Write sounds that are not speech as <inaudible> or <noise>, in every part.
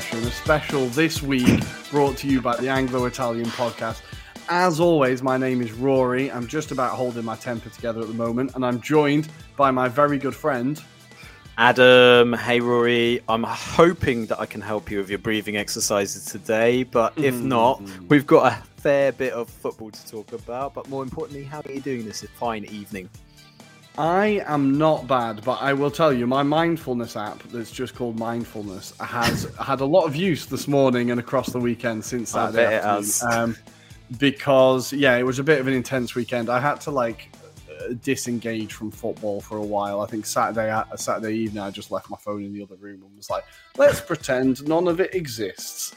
Special. The special this week brought to you by the Anglo Italian podcast. As always, my name is Ruairi. I'm just about holding my temper together at the moment, and I'm joined by my very good friend. Adam, hey Ruairi, I'm hoping that I can help you with your breathing exercises today, but if hmm. not, we've got a fair bit of football to talk about. But more importantly, how are you doing this fine evening? I am not bad, but I will tell you, my mindfulness app that's just called Mindfulness has <laughs> had a lot of use this morning and across the weekend since Saturday afternoon. Um, because yeah, it was a bit of an intense weekend. I had to like uh, disengage from football for a while. I think Saturday uh, Saturday evening, I just left my phone in the other room and was like, let's pretend none of it exists.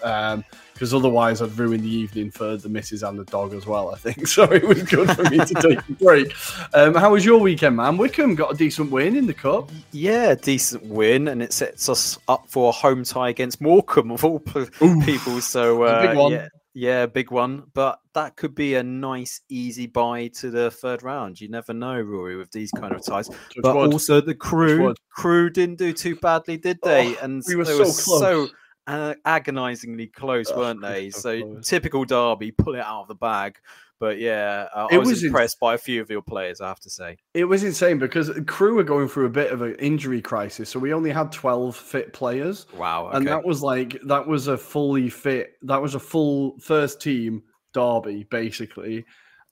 Because otherwise, I'd ruin the evening for the missus and the dog as well. I think <laughs> so. It was good for me to take a <laughs> break. Um, how was your weekend, man? Wycombe got a decent win in the cup. Yeah, decent win, and it sets us up for a home tie against Morecambe of all people. So a big uh, one. yeah, yeah, big one. But that could be a nice, easy buy to the third round. You never know, Ruairi, with these kind of ties. but also the Crewe, Crewe didn't do too badly, did they? Oh, and we were they so were so close. Uh, agonizingly close, Oh, weren't <laughs> they? so close. typical Derby, pull it out of the bag. But yeah, uh, It I was, was impressed by a few of your players, I have to say. It was insane because Crewe were going through a bit of an injury crisis, so we only had twelve fit players. Wow, okay. and that was like that was a fully fit that was a full first team derby basically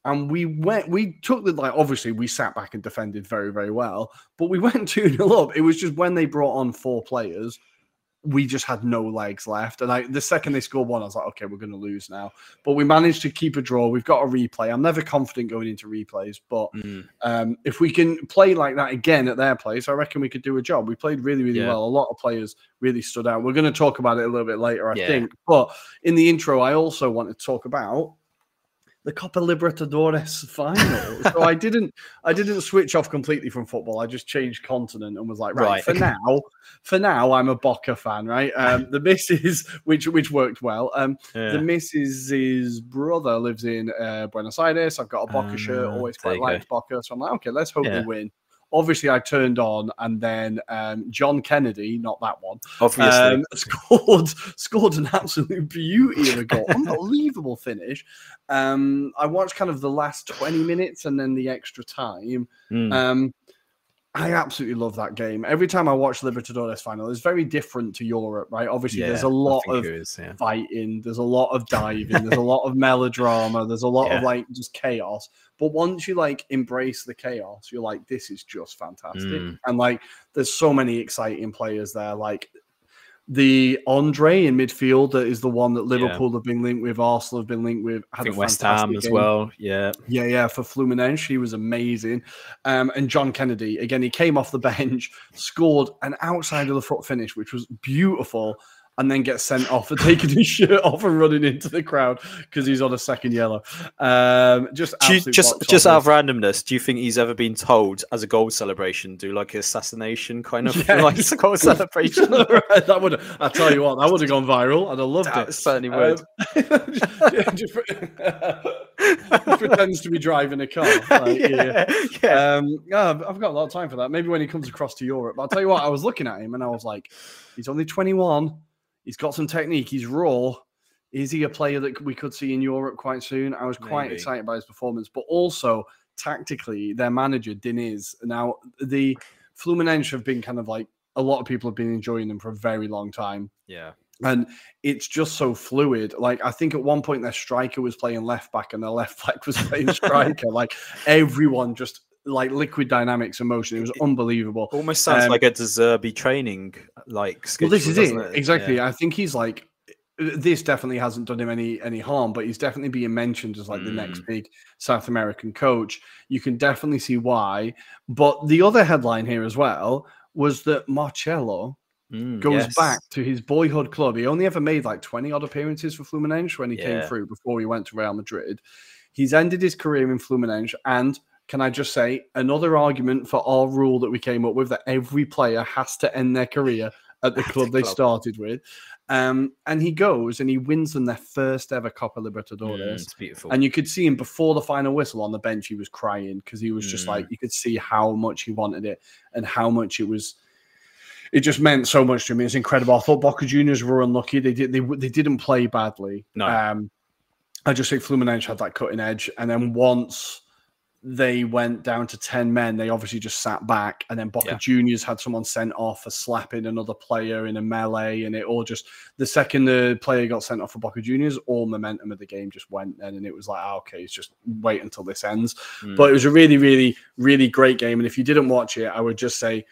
and we went we took the like obviously we sat back and defended very very well but we <laughs> went 2 0 up it was just when they brought on four players we just had no legs left and i the second they scored one i was like okay we're going to lose now but we managed to keep a draw we've got a replay i'm never confident going into replays but Mm. um, if we can play like that again at their place, I reckon we could do a job. We played really, really Yeah. well. A lot of players really stood out. We're going to talk about it a little bit later, I Yeah. think. But in the intro, I also want to talk about the Copa Libertadores final. so I didn't, I didn't switch off completely from football. I just changed continent and was like, right, Right, for now, for now, I'm a Boca fan, right? Um, the missus, <laughs> which which worked well. Um, Yeah. the missus's brother lives in uh, Buenos Aires. I've got a Boca shirt, Ah, always quite go. liked Boca. So I'm like, okay, let's hope Yeah. we win. Obviously, I turned on, and then um, John Kennedy, not that one, Obviously. um, <laughs> scored scored an absolute beauty of a goal, <laughs> unbelievable finish. Um, I watched kind of the last 20 minutes and then the extra time. Mm. I absolutely love that game. Every time I watch Libertadores final, it's very different to Europe, right? Obviously, there's a lot of is, yeah. fighting, there's a lot of diving, there's a <laughs> lot of melodrama, there's a lot of like just chaos. But once you like embrace the chaos, you're like, this is just fantastic. Mm. And like, there's so many exciting players there. Like the Andre in midfield that is the one that Liverpool have been linked with, Arsenal have been linked with. I think West Ham as game. well. Yeah. Yeah, yeah, for Fluminense, he was amazing. Um, and John Kennedy, again, he came off the bench, <laughs> scored an outside of the foot finish, which was beautiful, and then gets sent off for taking his shirt off and running into the crowd because he's on a second yellow. Um, just you, just just out of randomness, do you think he's ever been told as a goal celebration, do like an assassination kind of Yeah. <laughs> <laughs> like a goal celebration? <laughs> that would I tell you what, that would have gone viral. I'd have loved That it. certainly would. Um, yeah, just, just pretends to be driving a car. Like, yeah. yeah. Um, yeah, I've I've got a lot of time for that. Maybe when he comes across to Europe. But I'll tell you what, I was looking at him and I was like, he's only 21. He's got some technique. He's raw. Is he a player that we could see in Europe quite soon? I was quite Maybe. excited by his performance, but also tactically, their manager Diniz. Now the Fluminense have been kind of like a lot of people have been enjoying them for a very long time Yeah. and it's just so fluid. Like I think at one point their striker was playing left back and their left <laughs> back was playing striker. like everyone just like liquid dynamics and motion. It was unbelievable. Almost sounds Um, like a De Zerbi training like schedule. Well, this is it doesn't exactly. Yeah. I think he's like this definitely hasn't done him any any harm, but he's definitely being mentioned as like mm. the next mm. big South American coach. You can definitely see why. But the other headline here as well was that Marcelo mm, goes yes. back to his boyhood club. He only ever made like 20 odd appearances for Fluminense when he yeah. came through before he went to Real Madrid. He's ended his career in Fluminense and can I just say another argument for our rule that we came up with that every player has to end their career at the club they started with. Um, and he goes and he wins them their first ever Copa Libertadores. Mm, it's beautiful. And you could see him before the final whistle on the bench. He was crying because he was just mm. like you could see how much he wanted it and how much it was. It just meant so much to me. It's incredible. I thought Boca Juniors were unlucky. They did. They they didn't play badly. No. Um, I just think Fluminense had that cutting edge, and then once they went down to 10 men, they obviously just sat back. And then Boca yeah. Juniors had someone sent off for slapping another player in a melee. And it all just, the second the player got sent off for Boca Juniors, all momentum of the game just went then. And it was like, oh, okay, it's just wait until this ends. Mm. But it was a really, really, really great game. And if you didn't watch it, I would just say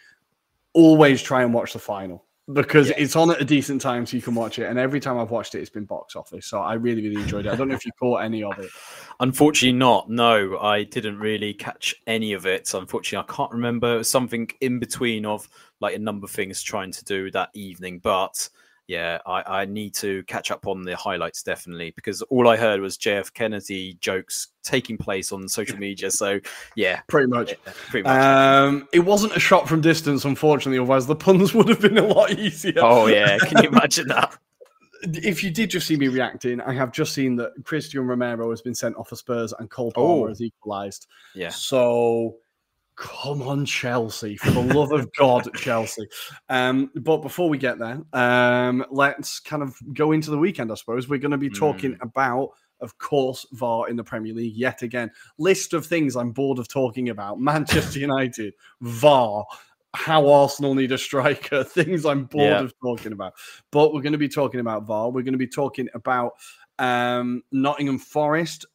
always try and watch the final because yes. it's on at a decent time so you can watch it. And every time I've watched it, it's been box office. So I really, really enjoyed it. I don't know if you caught any of it. Unfortunately, not. No, I didn't really catch any of it. So unfortunately, I can't remember. It was something in between of like a number of things trying to do that evening. But yeah, I, I need to catch up on the highlights definitely because all I heard was JF Kennedy jokes taking place on social <laughs> media. So yeah, pretty much. Yeah, pretty much. Um, it wasn't a shot from distance, unfortunately. Otherwise, the puns <laughs> would have been a lot easier. Oh yeah, can you imagine <laughs> that? if you did just see me reacting, I have just seen that Cristian Romero has been sent off for Spurs and Cole Palmer oh. has equalised. Yeah. So come on, Chelsea, for the love of God, Chelsea. Um, but before we get there, um, let's kind of go into the weekend, I suppose. We're going to be talking mm. about, of course, VAR in the Premier League yet again. List of things I'm bored of talking about Manchester <laughs> United, VAR. How Arsenal need a striker, <laughs> things I'm bored yeah. of talking about. But we're going to be talking about VAR. We're going to be talking about um, Nottingham Forest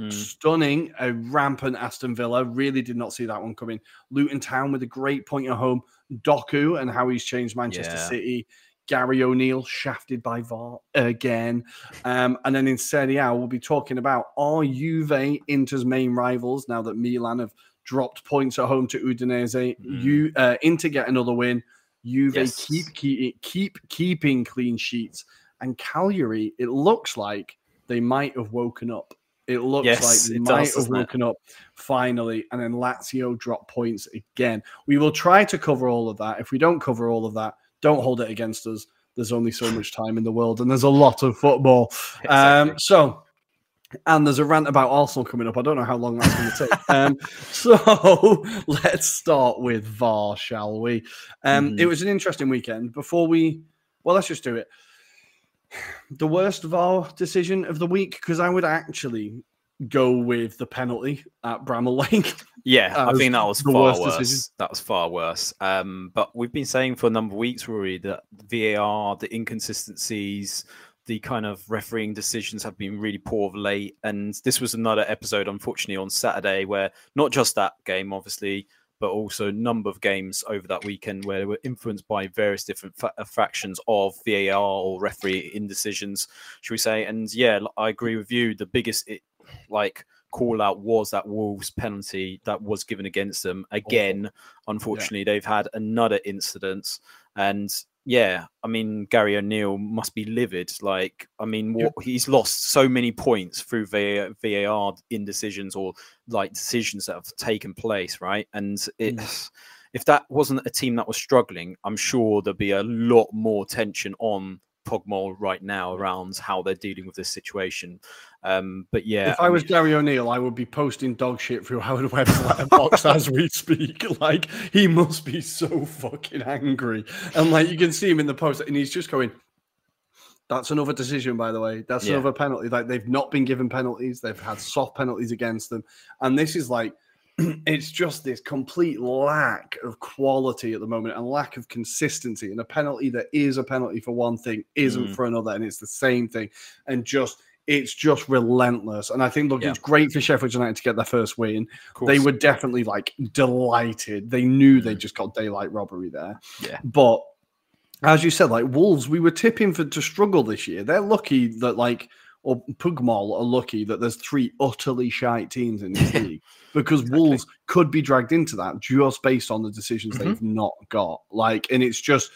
Mm. Stunning, a rampant Aston Villa. Really did not see that one coming. Luton Town with a great point at home. Doku and how he's changed Manchester yeah. City. Gary O'Neill shafted by VAR again. Um, and then in Serie A, we'll be talking about are Juve Inter's main rivals now that Milan have dropped points at home to Udinese. Mm. You uh, Inter get another win. Juve yes. keep, keep keep keeping clean sheets, and Cagliari. It looks like they might have woken up. It looks yes, like they might does, have woken up finally, and then Lazio drop points again. We will try to cover all of that. If we don't cover all of that, don't hold it against us. There's only so much time in the world, and there's a lot of football. Exactly. Um, so, and there's a rant about Arsenal coming up. I don't know how long that's going to take. <laughs> um, so <laughs> let's start with VAR, shall we? Um, mm. It was an interesting weekend. Before we, well, let's just do it the worst VAR decision of the week because I would actually go with the penalty at Bramall Lane. Yeah, I think that was far worse. Decision. That was far worse. Um, but we've been saying for a number of weeks, Ruairi, that VAR, the inconsistencies, the kind of refereeing decisions have been really poor of late. And this was another episode, unfortunately, on Saturday where not just that game, obviously, but also a number of games over that weekend where they were influenced by various different fa- uh, fractions of VAR or referee indecisions, should we say? And yeah, I agree with you. The biggest it, like call out was that Wolves penalty that was given against them. Again, unfortunately, yeah. they've had another incident, and yeah, I mean Gary O'Neill must be livid. Like, I mean, what, he's lost so many points through VAR indecisions or like decisions that have taken place, right? And it, mm. if that wasn't a team that was struggling, I'm sure there'd be a lot more tension on PGMOL right now around how they're dealing with this situation. Um, but yeah, if I, I was Gary O'Neill, I would be posting dog shit through Howard Webb's letterbox as we speak. <laughs> Like he must be so fucking angry, and like you can see him in the post, and he's just going. That's another decision, by the way. That's yeah. another penalty. Like they've not been given penalties; they've had soft penalties against them, and this is like <clears throat> it's just this complete lack of quality at the moment and lack of consistency. And a penalty that is a penalty for one thing isn't mm. for another, and it's the same thing. And just it's just relentless. And I think look, yeah. it's great for Sheffield United to get their first win. They were definitely like delighted. They knew mm. they just got daylight robbery there. Yeah. But as you said, like Wolves, we were tipping for to struggle this year. They're lucky that like or PGMOL are lucky that there's three utterly shite teams in this <laughs> league because exactly. Wolves could be dragged into that just based on the decisions mm-hmm. they've not got. Like, and it's just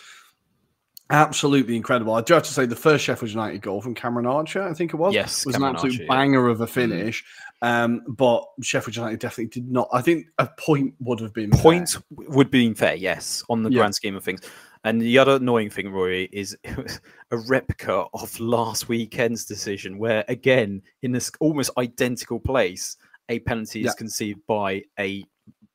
absolutely incredible. I do have to say the first Sheffield United goal from Cameron Archer, I think it was, yes, was Cameron an absolute Archer, banger yeah. of a mm-hmm. finish. Um, but Sheffield United definitely did not. I think a point would have been point fair. would be fair, yes, on the Yeah. grand scheme of things. And the other annoying thing, Ruairi, is <laughs> a replica of last weekend's decision, where again, in this almost identical place, a penalty Yeah. is conceived by a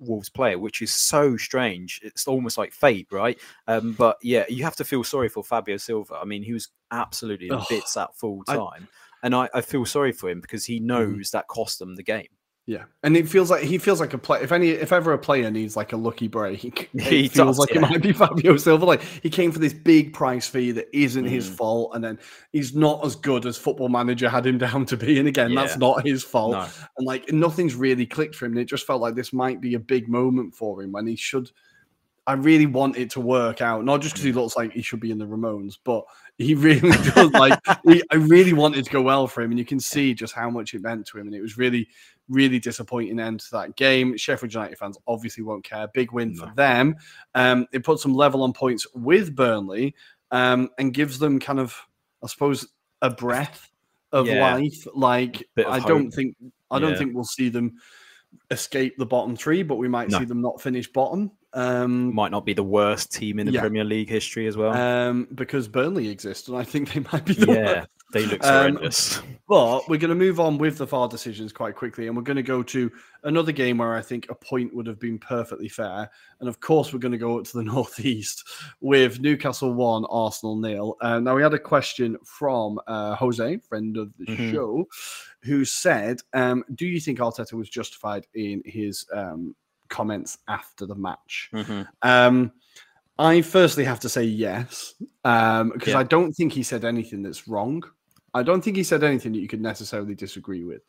Wolves player, which is so strange. It's almost like fate, right? Um, but yeah, you have to feel sorry for Fabio Silva. I mean, he was absolutely in bits at full I- time. and I, I feel sorry for him because he knows that cost them the game. Yeah, and it feels like he feels like a play. If any, if ever a player needs like a lucky break, <laughs> He feels does, like yeah. it might be <laughs> Fabio Silva. Like he came for this big price fee that isn't his Mm. fault, and then he's not as good as Football Manager had him <laughs> down to be. And again, that's not his fault. No. And like nothing's really clicked for him. And it just felt like this might be a big moment for him when he should. I really want it to work out, not just because he looks like he should be in the Ramones, but he really <laughs> does. like we, I really wanted to go well for him, and you can see just how much it meant to him. And it was really, really disappointing end to that game. Sheffield United fans obviously won't care. Big win for them. Um, it puts them level on points with Burnley, um, and gives them kind of, I suppose, a breath of Yeah. life. Like I don't think I don't Yeah. think we'll see them escape the bottom three, but we might No. see them not finish bottom. Um, Might not be the worst team in the Yeah. Premier League history as well. um, because Burnley exist, and I think they might be the yeah, worst. they look Um, horrendous. But we're going to move on with the VAR decisions quite quickly, and we're going to go to another game where I think a point would have been perfectly fair. And of course, we're going to go to the <laughs> northeast with Newcastle one, Arsenal nil. Uh, now we had a question from uh, Jose, friend of the Mhm. show, who said, um, "Do you think Arteta was justified in his um, comments after the match?" Mhm. Um, I firstly have to say yes, um, because Yeah. I don't think he said anything that's wrong. I don't think he said anything that you could necessarily disagree with.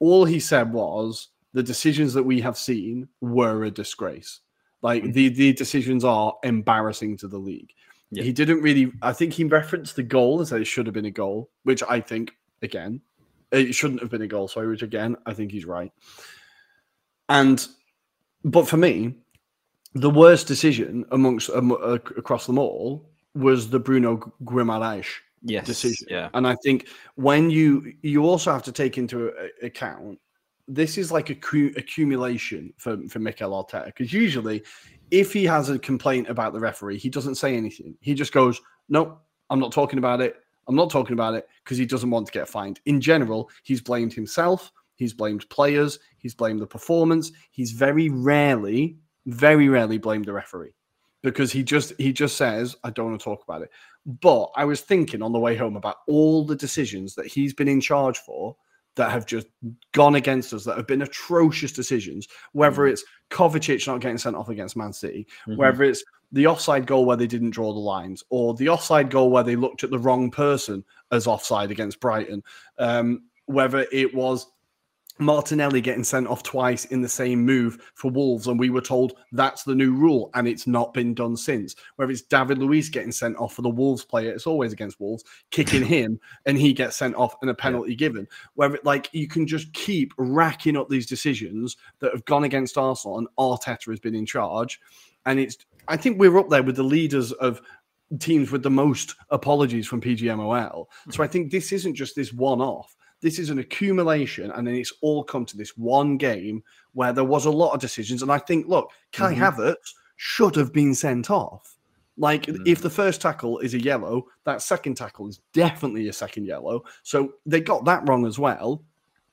All he said was the decisions that we have seen were a disgrace. Like Mm-hmm. the the decisions are embarrassing to the league. Yeah. He didn't really. I think he referenced the goal and said it should have been a goal, which I think again it shouldn't have been a goal. Sorry, which again I think he's right. And but for me, the worst decision amongst um, uh, across them all was the Bruno Guimaraes Yes, decision. yeah, And I think when you you also have to take into account this is like a cu- accumulation for for Mikel Arteta because usually if he has a complaint about the referee, he doesn't say anything. He just goes, "No, I'm not talking about it. I'm not talking about it because he doesn't want to get fined." In general, he's blamed himself. He's blamed players. He's blamed the performance. He's very rarely, very rarely blamed the referee because he just he just says, "I don't want to talk about it." But I was thinking on the way home about all the decisions that he's been in charge for that have just gone against us, that have been atrocious decisions, whether it's Kovacic not getting sent off against Man City, Mhm. whether it's the offside goal where they didn't draw the lines, or the offside goal where they looked at the wrong person as offside against Brighton, um, whether it was Martinelli getting sent off twice in the same move for Wolves, and we were told that's the new rule, and it's not been done since. Whether it's David Luiz getting sent off for the Wolves player, it's always against Wolves, kicking <laughs> him, and he gets sent off and a penalty given. Where it, like you can just keep racking up these decisions that have gone against Arsenal, and Arteta has been in charge, and it's. I think we're up there with the leaders of teams with the most apologies from PGMOL. So hmm. I think this isn't just this one off. This is an accumulation, and then it's all come to this one game where there was a lot of decisions. And I think, look, Kai Mhm. Havertz should have been sent off. Like, Mm. if the first tackle is a yellow, that second tackle is definitely a second yellow. So they got that wrong as well.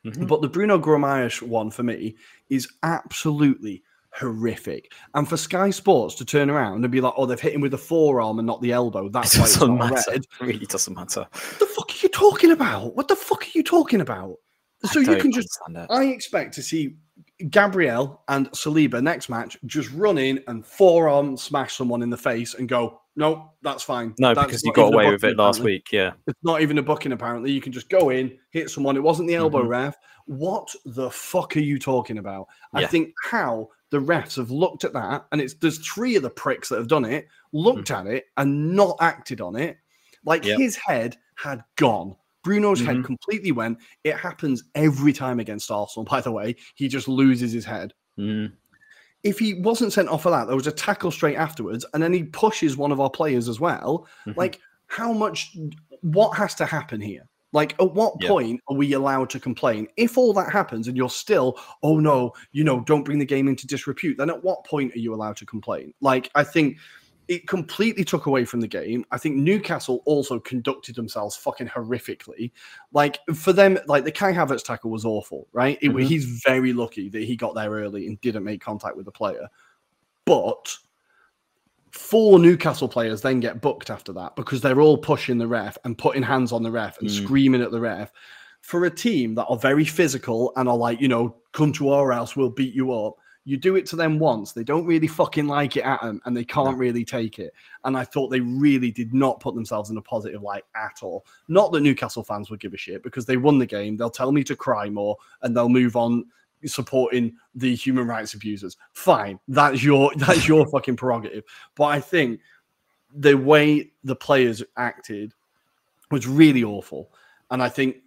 Mhm. But the Bruno Guimaraes one for me is absolutely horrific. And for Sky Sports to turn around and be like, oh, they've hit him with the forearm and not the elbow. <laughs> It That's why it's doesn't matter. red. It <laughs> really doesn't matter. What the fuck are you talking about? What the fuck are you talking about? So you can just. it. I expect to see Gabriel and Saliba next match just run in and forearm smash someone in the face and go, no, that's fine. No, That's because you got away with it last apparently. week. Yeah. It's not even a booking, apparently. You can just go in, hit someone. It wasn't the elbow Mhm. ref. What the fuck are you talking about? I think how the refs have looked at that, and it's there's three of the pricks that have done it, looked at it and not acted on it. Like Yep. his head had gone. Bruno's head Mhm. completely went. It happens every time against Arsenal, by the way. He just loses his head Mm. if he wasn't sent off for that, there was a tackle straight afterwards, and then he pushes one of our players as well. Mhm. Like, how much? What has to happen here? Like, at what Yeah. point are we allowed to complain? If all that happens and you're still, oh no, you know, don't bring the game into disrepute, then at what point are you allowed to complain? Like, I think it completely took away from the game. I think Newcastle also conducted themselves fucking horrifically. Like for them, like the Kai Havertz tackle was awful, right? It, Mhm. He's very lucky that he got there early and didn't make contact with the player. But four Newcastle players then get booked after that because they're all pushing the ref and putting hands on the ref and Mm. screaming at the ref. For a team that are very physical and are like, you know, come to our house, we'll beat you up. You do it to them once, they don't really fucking like it at them and they can't really take it. And I thought they really did not put themselves in a positive light at all. Not that Newcastle fans would give a shit because they won the game. They'll tell me to cry more and they'll move on supporting the human rights abusers. Fine. That's your <laughs> that's your fucking prerogative. But I think the way the players acted was really awful. And I think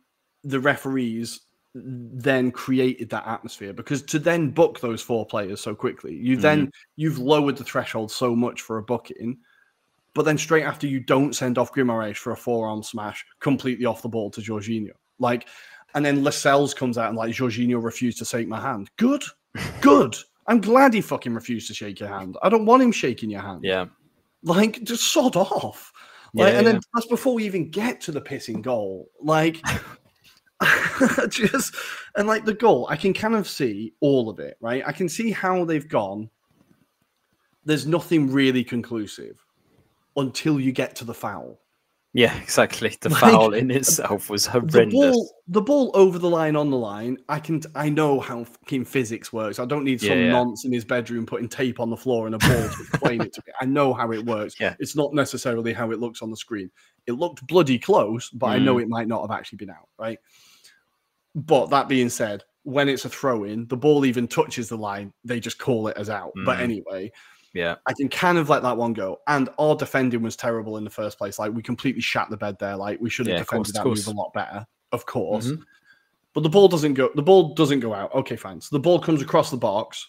the referees then created that atmosphere because to then book those four players so quickly, you then mm-hmm. you've lowered the threshold so much for a booking. But then straight after you don't send off Guimaraes for a forearm smash completely off the ball to Jorginho. Like and then Lascelles comes out and like Jorginho refused to shake my hand. Good. Good. I'm glad he fucking refused to shake your hand. I don't want him shaking your hand. Yeah. Like, just sod off. Like, Yeah, and then yeah. that's before we even get to the pissing goal. Like, <laughs> just and like the goal, I can kind of see all of it, right? I can see how they've gone. There's nothing really conclusive until you get to the foul. Yeah, exactly. The <laughs> Like, foul in itself was horrendous. The ball, the ball over the line, on the line. I can, I know how fucking physics works. I don't need some Yeah, yeah. nonce in his bedroom putting tape on the floor and a ball to explain it to me. I know how it works. Yeah. It's not necessarily how it looks on the screen. It looked bloody close, but I Mm. know it might not have actually been out, right? But that being said, when it's a throw in, the ball even touches the line, they just call it as out. But Mm. anyway, Yeah. I can kind of let that one go. And our defending was terrible in the first place. Like we completely shat the bed there. Like we should have Yeah, course, defended of that move a lot better, of course. Mhm. But the ball doesn't go. The ball doesn't go out. Okay, fine. So the ball comes across the box.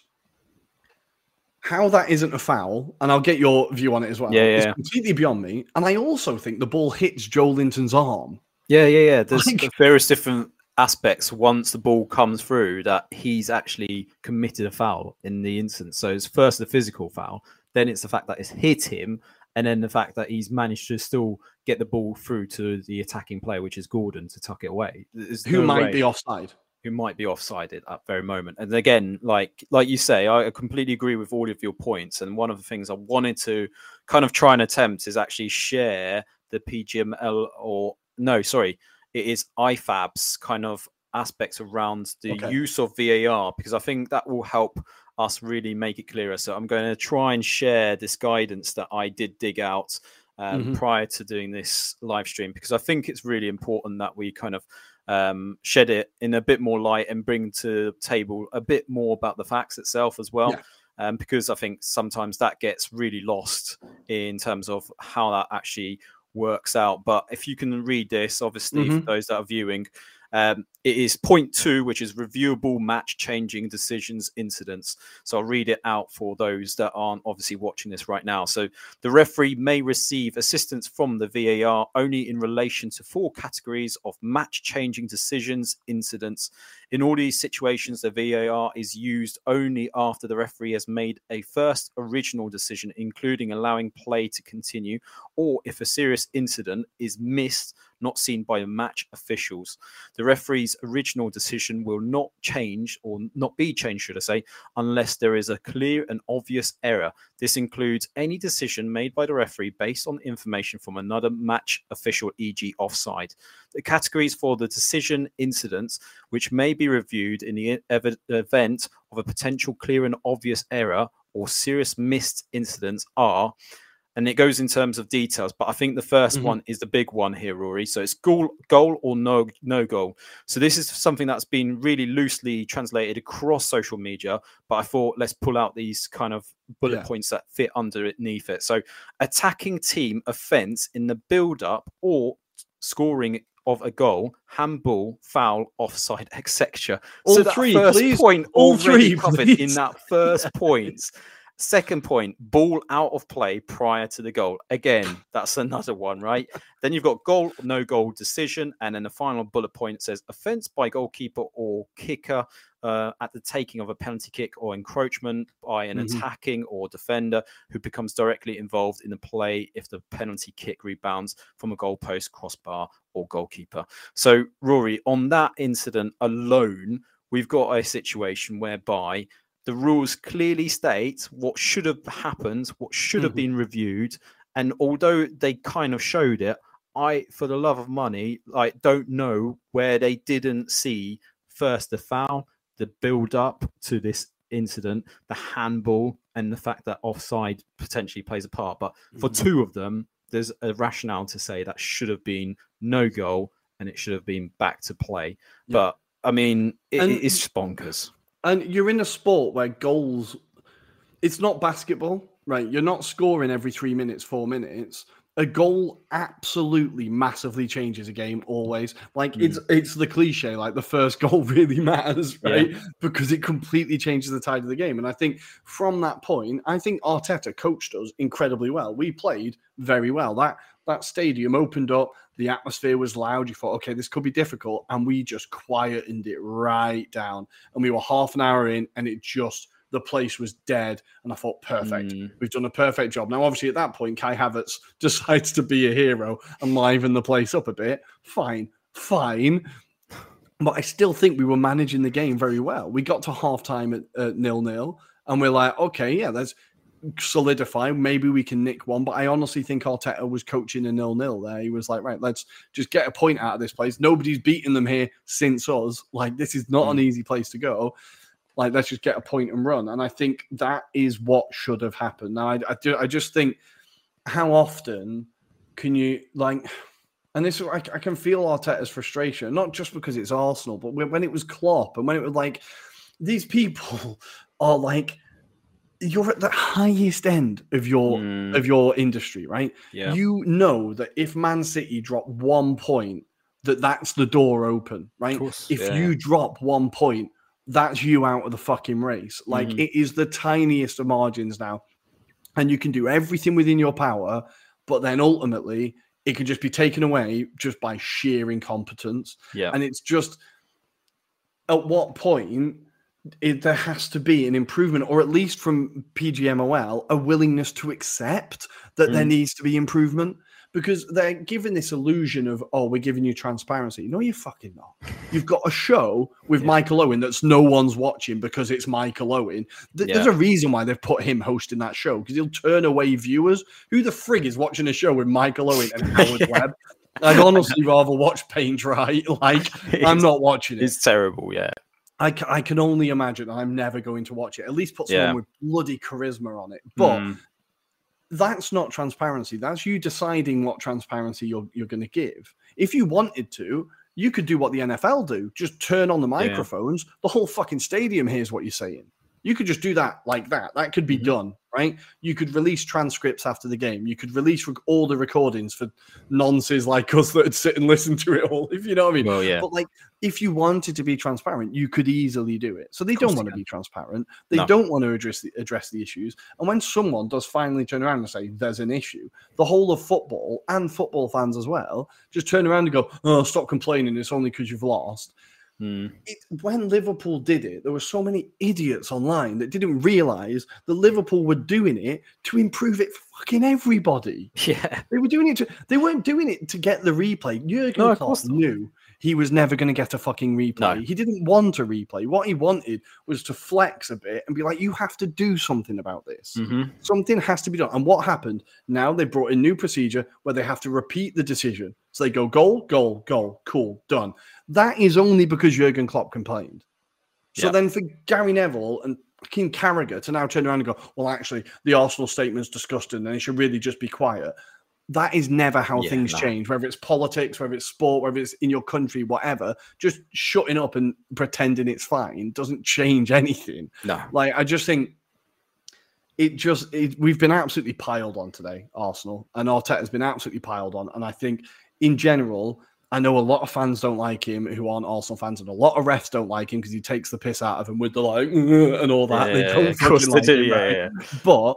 How that isn't a foul, and I'll get your view on it as well. Yeah, is yeah. completely beyond me. And I also think the ball hits Joelinton's arm. Yeah, yeah, yeah. There's Like- various different aspects once the ball comes through that he's actually committed a foul in the instance. So it's first the physical foul, then it's the fact that it's hit him, and then the fact that he's managed to still get the ball through to the attacking player, which is Gordon, to tuck it away. There's Who no might way- be offside? who might be offside at that very moment. And again, like like you say, I completely agree with all of your points. And one of the things I wanted to kind of try and attempt is actually share the PGML or no, sorry, it is IFAB's kind of aspects around the Okay. use of VAR because I think that will help us really make it clearer. So I'm going to try and share this guidance that I did dig out um, Mhm. prior to doing this live stream because I think it's really important that we kind of um, shed it in a bit more light and bring to the table a bit more about the facts itself as well. Yeah. Um, because I think sometimes that gets really lost in terms of how that actually works out. But if you can read this, obviously, for Mhm. those that are viewing, um, it is point two, which is reviewable match changing decisions incidents. So I'll read it out for those that aren't obviously watching this right now. So the referee may receive assistance from the VAR only in relation to four categories of match changing decisions incidents. In all these situations, the VAR is used only after the referee has made a first original decision, including allowing play to continue, or if a serious incident is missed, not seen by match officials. The referee's original decision will not change, or not be changed, should I say, unless there is a clear and obvious error. This includes any decision made by the referee based on information from another match official, e.g., offside. The categories for the decision incidents, which may be reviewed in the ev- event of a potential clear and obvious error or serious missed incidents, are and it goes in terms of details. But I think the 1st Mm-hmm. one is the big one here, Ruairi. So it's goal, goal or no, no goal. So this is something that's been really loosely translated across social media. But I thought let's pull out these kind of bullet Yeah. points that fit underneath it. So attacking team offence in the build-up or scoring of a goal, handball, foul, offside, etc. All so three, first please. point All three, covered in that first point. <laughs> Second point, ball out of play prior to the goal. Again, <laughs> that's another one, right? Then you've got goal, no goal decision. And then the final bullet point says offense by goalkeeper or kicker uh, at the taking of a penalty kick or encroachment by an Mhm. attacking or defender who becomes directly involved in the play if the penalty kick rebounds from a goalpost, crossbar, or goalkeeper. So, Ruairi, on that incident alone, we've got a situation whereby the rules clearly state what should have happened, what should have Mhm. been reviewed, and although they kind of showed it, I, for the love of money, like don't know where they didn't see first the foul, the build up to this incident, the handball, and the fact that offside potentially plays a part. But for Mhm. two of them, there's a rationale to say that should have been no goal and it should have been back to play. Yeah. But I mean, it, And- it's bonkers. And you're in a sport where goals, it's not basketball, right? You're not scoring every three minutes, four minutes. A goal absolutely massively changes a game always. Like it's hmm. it's the cliche, like the first <laughs> goal really matters, Yeah. right? Because it completely changes the tide of the game. And I think from that point, I think Arteta coached us incredibly well. We played very well. That that stadium opened up, the atmosphere was loud. You thought, okay, this could be difficult. And we just quietened it right down. And we were half an hour in, and it just the place was dead. And I thought, perfect. Mm. We've done a perfect job. Now, obviously, at that point, Kai Havertz <laughs> decides to be a hero and liven the place up a bit. Fine, fine. But I still think we were managing the game very well. We got to half time at, at nil nil, and we're like, okay, yeah, let's solidify. Maybe we can nick one. But I honestly think Arteta was coaching a nil nil there. He was like, right, let's just get a point out of this place. Nobody's beaten them here since us. Like, this is not an hmm. easy place to go like let's just get a point and run and i think that is what should have happened now i, I do i just think how often can you like and this I, I can feel arteta's frustration not just because it's arsenal but when, when it was klopp and when it was like these people <laughs> are like you're at the highest end of your Mm, of your industry right yeah. you know that if man city drop one point that that's the door open right if yeah. you drop one point that's you out of the fucking race. Like Mhm. it is the tiniest of margins now. And you can do everything within your power, but then ultimately it can just be taken away just by sheer incompetence. yeah. And it's just at what point it, there has to be an improvement, or at least from PGMOL, a willingness to accept that there Mm. needs to be improvement because they're giving this illusion of, oh, we're giving you transparency. No, you're fucking not. You've got a show with Yeah. Michael Owen that's no one's watching because it's Michael Owen. Th- There's a reason why they've put him hosting that show because he'll turn away viewers. Who the frig is watching a show with Michael Owen and <laughs> Howard Yeah. Webb? I'd honestly rather watch Paint Dry. <laughs> Like, I'm not watching it. It's terrible. Yeah. I, ca- I can only imagine. I'm never going to watch it. At least put someone Yeah. with bloody charisma on it. But Mm, that's not transparency. That's you deciding what transparency you're you're going to give. If you wanted to, you could do what the NFL do. Just turn on the microphones. The whole fucking stadium hears what you're saying. You could just do that like that. That could be Mhm. done, right? You could release transcripts after the game. You could release rec- all the recordings for nonces like us that would sit and listen to it all. <laughs> If you know what I mean. well, yeah. But like, if you wanted to be transparent, you could easily do it. So they don't want to be transparent. They No. don't want to address the, address the issues. And when someone does finally turn around and say there's an issue, the whole of football and football fans as well just turn around and go, "Oh, stop complaining. It's only because you've lost." Mm, It, when Liverpool did it, there were so many idiots online that didn't realize that Liverpool were doing it to improve it for fucking everybody. <laughs> yeah. They were doing it to, they weren't doing it to get the replay. Jurgen No, Klopp knew he was never going to get a fucking replay. No. He didn't want a replay. What he wanted was to flex a bit and be like, you have to do something about this. Mhm. Something has to be done. And what happened? Now they brought in new procedure where they have to repeat the decision. So they go goal, goal, goal, cool, done. That is only because Jurgen Klopp complained. So Yeah. then for Gary Neville and fucking Carragher to now turn around and go, well, actually, the Arsenal statement's disgusting and they should really just be quiet. That is never how Yeah, things no. change, whether it's politics, whether it's sport, whether it's in your country, whatever. Just shutting up and pretending it's fine doesn't change anything. No. Like, I just think it just, it, we've been absolutely piled on today, Arsenal, and Arteta's been absolutely piled on. And I think in general, I know a lot of fans don't like him who aren't Arsenal fans, and a lot of refs don't like him because he takes the piss out of them with the like <laughs> and all that. they don't course fucking like do. him, Yeah, right? yeah. But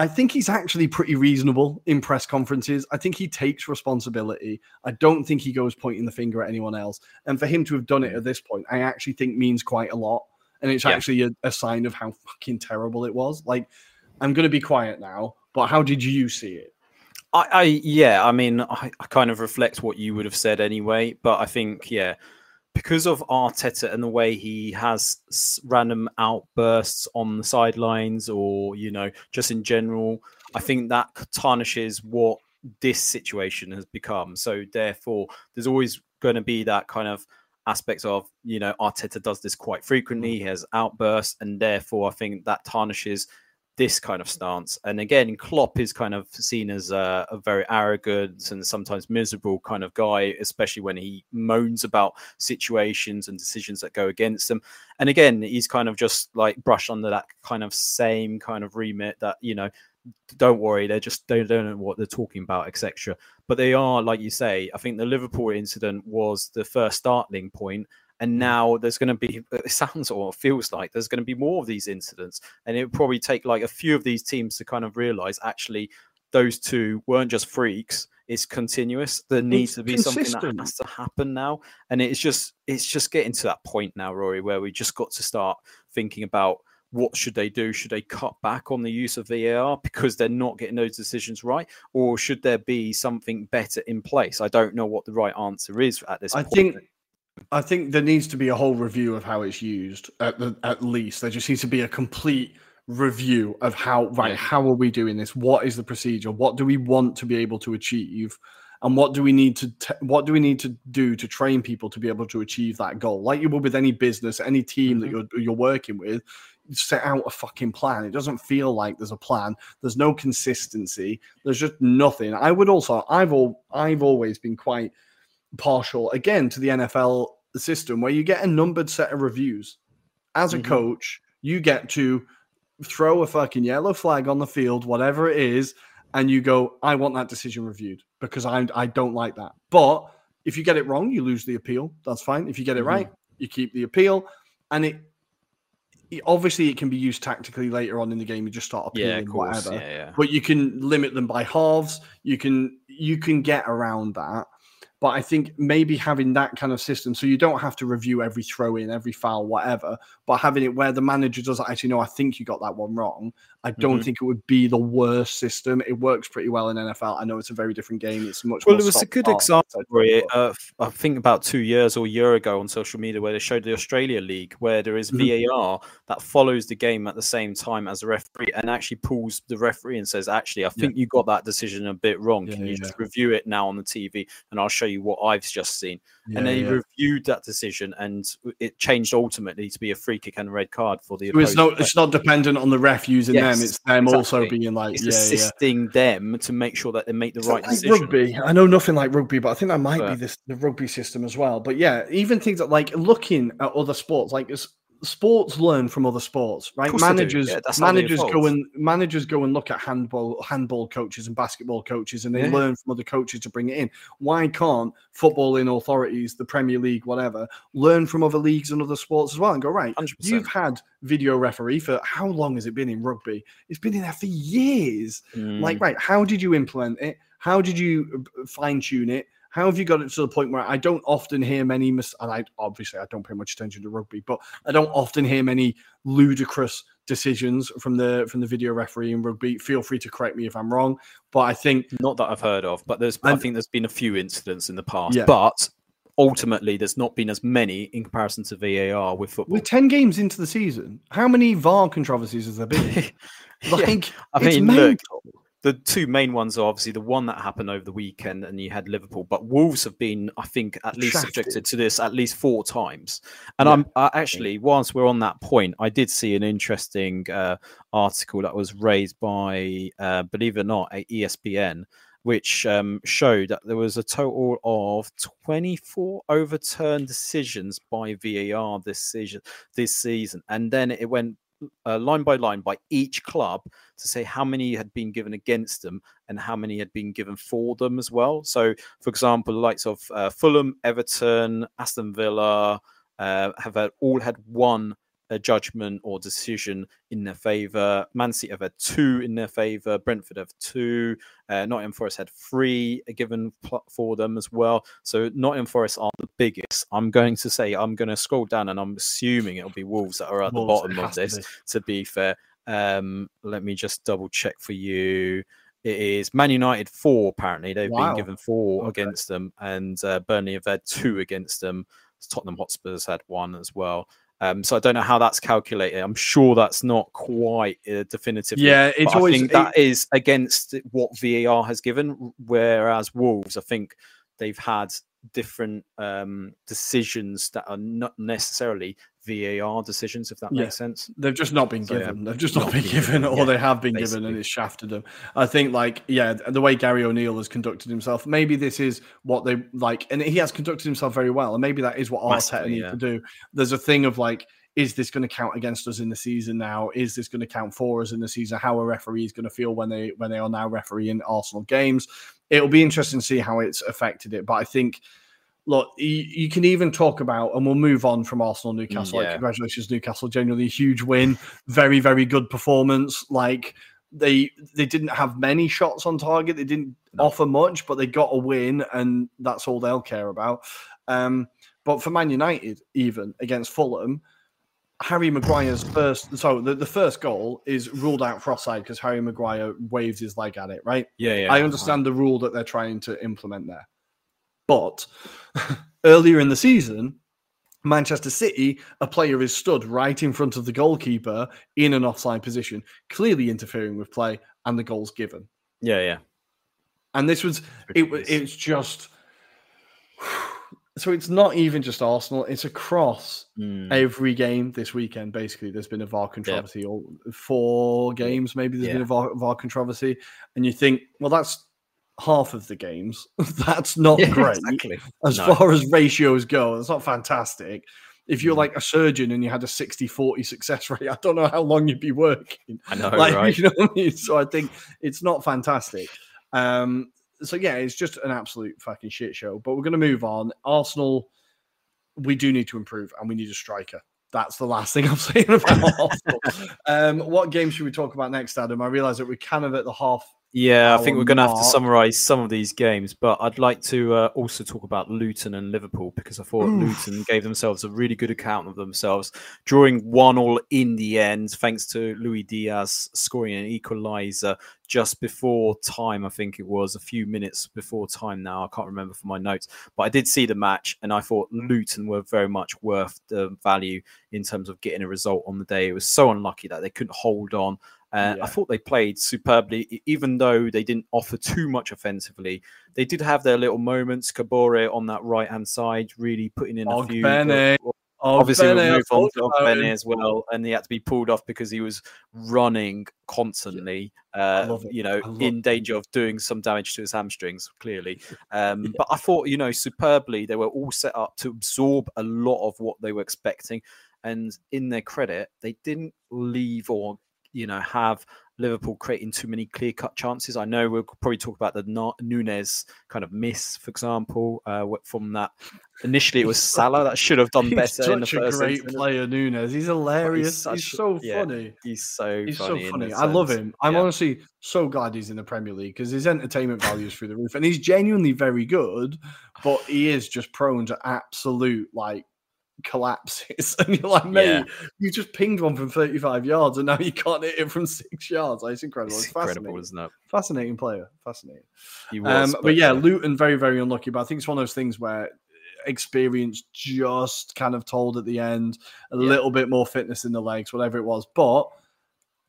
I think he's actually pretty reasonable in press conferences. I think he takes responsibility. I don't think he goes pointing the finger at anyone else. And for him to have done it hmm. at this point, I actually think means quite a lot. And it's Yeah. actually a, a sign of how fucking terrible it was. Like, I'm going to be quiet now, but how did you see it? I, I yeah, I mean, I, I kind of reflect what you would have said anyway, but I think yeah, because of Arteta and the way he has random outbursts on the sidelines, or you know, just in general, I think that tarnishes what this situation has become. So therefore, there's always going to be that kind of aspect of you know Arteta does this quite frequently. Mm. He has outbursts, and therefore, I think that tarnishes this kind of stance. And again, Klopp is kind of seen as a, a very arrogant and sometimes miserable kind of guy, especially when he moans about situations and decisions that go against him. And again, he's kind of just like brushed under that kind of same kind of remit that, you know, don't worry, they're just they don't know what they're talking about, etc. But they are, like you say, I think the Liverpool incident was the first startling point, and mm. now there's going to be. <laughs> It sounds or feels like there's going to be more of these incidents, and it would probably take like a few of these teams to kind of realize actually those two weren't just freaks. It's continuous. There needs It's to be something consistent. that has to happen now, and it's just it's just getting to that point now, Ruairi, where we just got to start thinking about what should they do? Should they cut back on the use of VAR <laughs> because they're not getting those decisions right, or should there be something better in place? I don't know what the right answer is at this I point. think I think there needs to be a whole review of how it's used at the at least. There just needs to be a complete review of how right Yeah. how are we doing this? What is the procedure? What do we want to be able to achieve? And what do we need to t- what do we need to do to train people to be able to achieve that goal? Like you would with any business, any team that mm-hmm. you're you're working with, set out a fucking plan. It doesn't feel like there's a plan. There's no consistency. There's just nothing. I would also I've all I've always been quite partial again to the NFL system where you get a numbered set of reviews. As a Mhm. coach, you get to throw a fucking yellow flag on the field, whatever it is, and you go, I want that decision reviewed because I I don't like that. But if you get it wrong, you lose the appeal. That's fine. If you get it Mhm. right, you keep the appeal. And it, it- obviously it can be used tactically later on in the game. You just start appealing yeah, whatever yeah, yeah. but you can limit them by halves you can you can get around that but i think maybe having that kind of system so you don't have to review every throw in every foul whatever but having it where the manager does actually know i think you got that one wrong i don't Mhm. think it would be the worst system it works pretty well in nfl i know it's a very different game it's much Well, it was a good example. uh, I think about two years or a year ago on social media where they showed the Australia League where there is Mhm. VAR that follows the game at the same time as the referee and actually pulls the referee and says, "Actually, I think you got that decision a bit wrong. Yeah, Can you yeah, just review it now on the TV and I'll show you what I've just seen." and they yeah. reviewed that decision and it changed ultimately to be a free kick and a red card for the. So it's not player. it's not dependent on the ref using Yes, them it's them also being like It's yeah yeah assisting them to make sure that they make the It's right like decision. rugby. I know nothing like rugby, but I think that might Fair. be this the rugby system as well. But yeah, even things that like looking at other sports, like sports learn from other sports, right? course they do. Managers Yeah, that's how they managers go and managers go and look at handball handball coaches and basketball coaches, and they Yeah. learn from other coaches to bring it in. Why can't footballing authorities, the Premier League, whatever, learn from other leagues and other sports as well, and go right? 100%. You've had video referee for how long has it been in rugby? It's been in there for years. Mm. Like, right, how did you implement it? How did you fine tune it? How have you got it to the point where I don't often hear many, mis- and I obviously I don't pay much attention to rugby, but I don't often hear many ludicrous decisions from the from the video referee in rugby. Feel free to correct me if I'm wrong, but I think Not that I've heard of, but there's I think there's been a few incidents in the past. Yeah. But ultimately, there's not been as many in comparison to VAR with football. we're ten games into the season. How many VAR controversies has there been? <laughs> Yeah, Like, I it's mean, look. The two main ones are obviously the one that happened over the weekend, and you had Liverpool. But Wolves have been, I think, at least subjected to this at least four times. And Yeah. I'm I actually, whilst we're on that point, I did see an interesting uh, article that was raised by, uh, believe it or not, a ESPN, which um, showed that there was a total of 24 overturned decisions by VAR this season. This season, and then it went uh, line by line by each club to say how many had been given against them and how many had been given for them as well. So, for example, likes of uh, Fulham, Everton, Aston Villa uh, have had, all had one uh, judgment or decision in their favour. Man City have had two in their favour. Brentford have two. Uh, Nottingham Forest had three given for them as well. So Nottingham Forest aren't the biggest. I'm going to say I'm going to scroll down and I'm assuming it'll be Wolves that are at the bottom of has to this be. to be fair. Um, let me just double check for you. It is Man United four. Apparently, they've Wow. been given four Okay. against them, and uh, Burnley have had two against them. Tottenham Hotspurs had one as well. Um, so I don't know how that's calculated. I'm sure that's not quite uh, definitive. Yeah, it's always think that is against what VAR has given. Whereas Wolves, I think they've had different um, decisions that are not necessarily VAR decisions, if that Yeah. makes sense. They've just not been So, yeah, given. They've just not, not been given, or yeah, they have been given, and it's shafted them. I think, like, yeah, the way Gary O'Neill has conducted himself, maybe this is what they like, and he has conducted himself very well, and maybe that is what Arteta needs yeah. to do. There's a thing of like, is this going to count against us in the season now? Is this going to count for us in the season? How a referee is going to feel when they when they are now refereeing Arsenal games? It'll be interesting to see how it's affected it, but I think look, you, you can even talk about, and we'll move on from Arsenal Newcastle. Like, congratulations, Newcastle! Genuinely a huge win, very very good performance. Like they they didn't have many shots on target, they didn't No. offer much, but they got a win, and that's all they'll care about. Um, but for Man United, even against Fulham. Harry Maguire's first, so the, the first goal is ruled out for offside because Harry Maguire waves his leg at it, right? Yeah, yeah. I understand the rule that they're trying to implement there. But <laughs> earlier in the season, Manchester City, a player is stood right in front of the goalkeeper in an offside position, clearly interfering with play, and the goal's given. Yeah, yeah. And this was it. wa- Ridiculous. It's just <sighs> so it's not even just Arsenal; it's across Mm. every game this weekend. Basically, there's been a VAR controversy, or four games maybe. There's been a VAR, VAR controversy, and you think, well, that's half of the games. <laughs> that's not Yeah, great exactly. as No. far as ratios go. It's not fantastic. If you're Mm. like a surgeon and you had a 60 40 success <laughs> rate, I don't know how long you'd be working. I know, like, <laughs> right? you know I mean? So I think it's not fantastic. Um, so yeah, it's just an absolute fucking shit show. But we're going to move on. Arsenal, we do need to improve, and we need a striker. That's the last thing I'm saying about Arsenal. Um, what game should we talk about next, Adam? I realize that we're kind of at the half. Yeah, I think we're going to have to summarise some of these games, but I'd like to uh, also talk about Luton and Liverpool because I thought Oof. Luton gave themselves a really good account of themselves, drawing one all in the end, thanks to Luis Diaz scoring an equaliser just before time. I think it was a few minutes before time. Now I can't remember from my notes, but I did see the match, and I thought Luton were very much worth the value in terms of getting a result on the day. It was so unlucky that they couldn't hold on. Uh, Yeah. I thought they played superbly, even though they didn't offer too much offensively. They did have their little moments. Kaboré on that right hand side, really putting in a few. Obviously, Bene, we'll move on to Ogbene as well, and he had to be pulled off because he was running constantly. Uh, you know, in it. danger of doing some damage to his hamstrings. Clearly, <laughs> um, but I thought you know superbly they were all set up to absorb a lot of what they were expecting, and in their credit, they didn't leave or you know have Liverpool creating too many clear cut chances. I know we'll probably talk about the Nunez kind of miss, for example, uh, from that. Initially, it was He's Salah that should have done <laughs> He's better in the such a great instance. player, Nunez. He's hilarious. He's, such- so yeah, funny. He's so He's funny. so funny. I love him. I'm Yeah. honestly so glad he's in the Premier League because his entertainment value is through the roof, and he's genuinely very good. But he is just prone to absolute like collapses, <laughs> and you're like, mate, Yeah. you just pinged one from 35 yards, and now you can't hit it from six yards. Like, it's incredible. It's It's, incredible, fascinating. isn't it? Fascinating player. Fascinating. He was, Um, but, yeah, Luton very, very unlucky. But I think it's one of those things where experience just kind of told at the end, a Yeah. little bit more fitness in the legs, whatever it was. But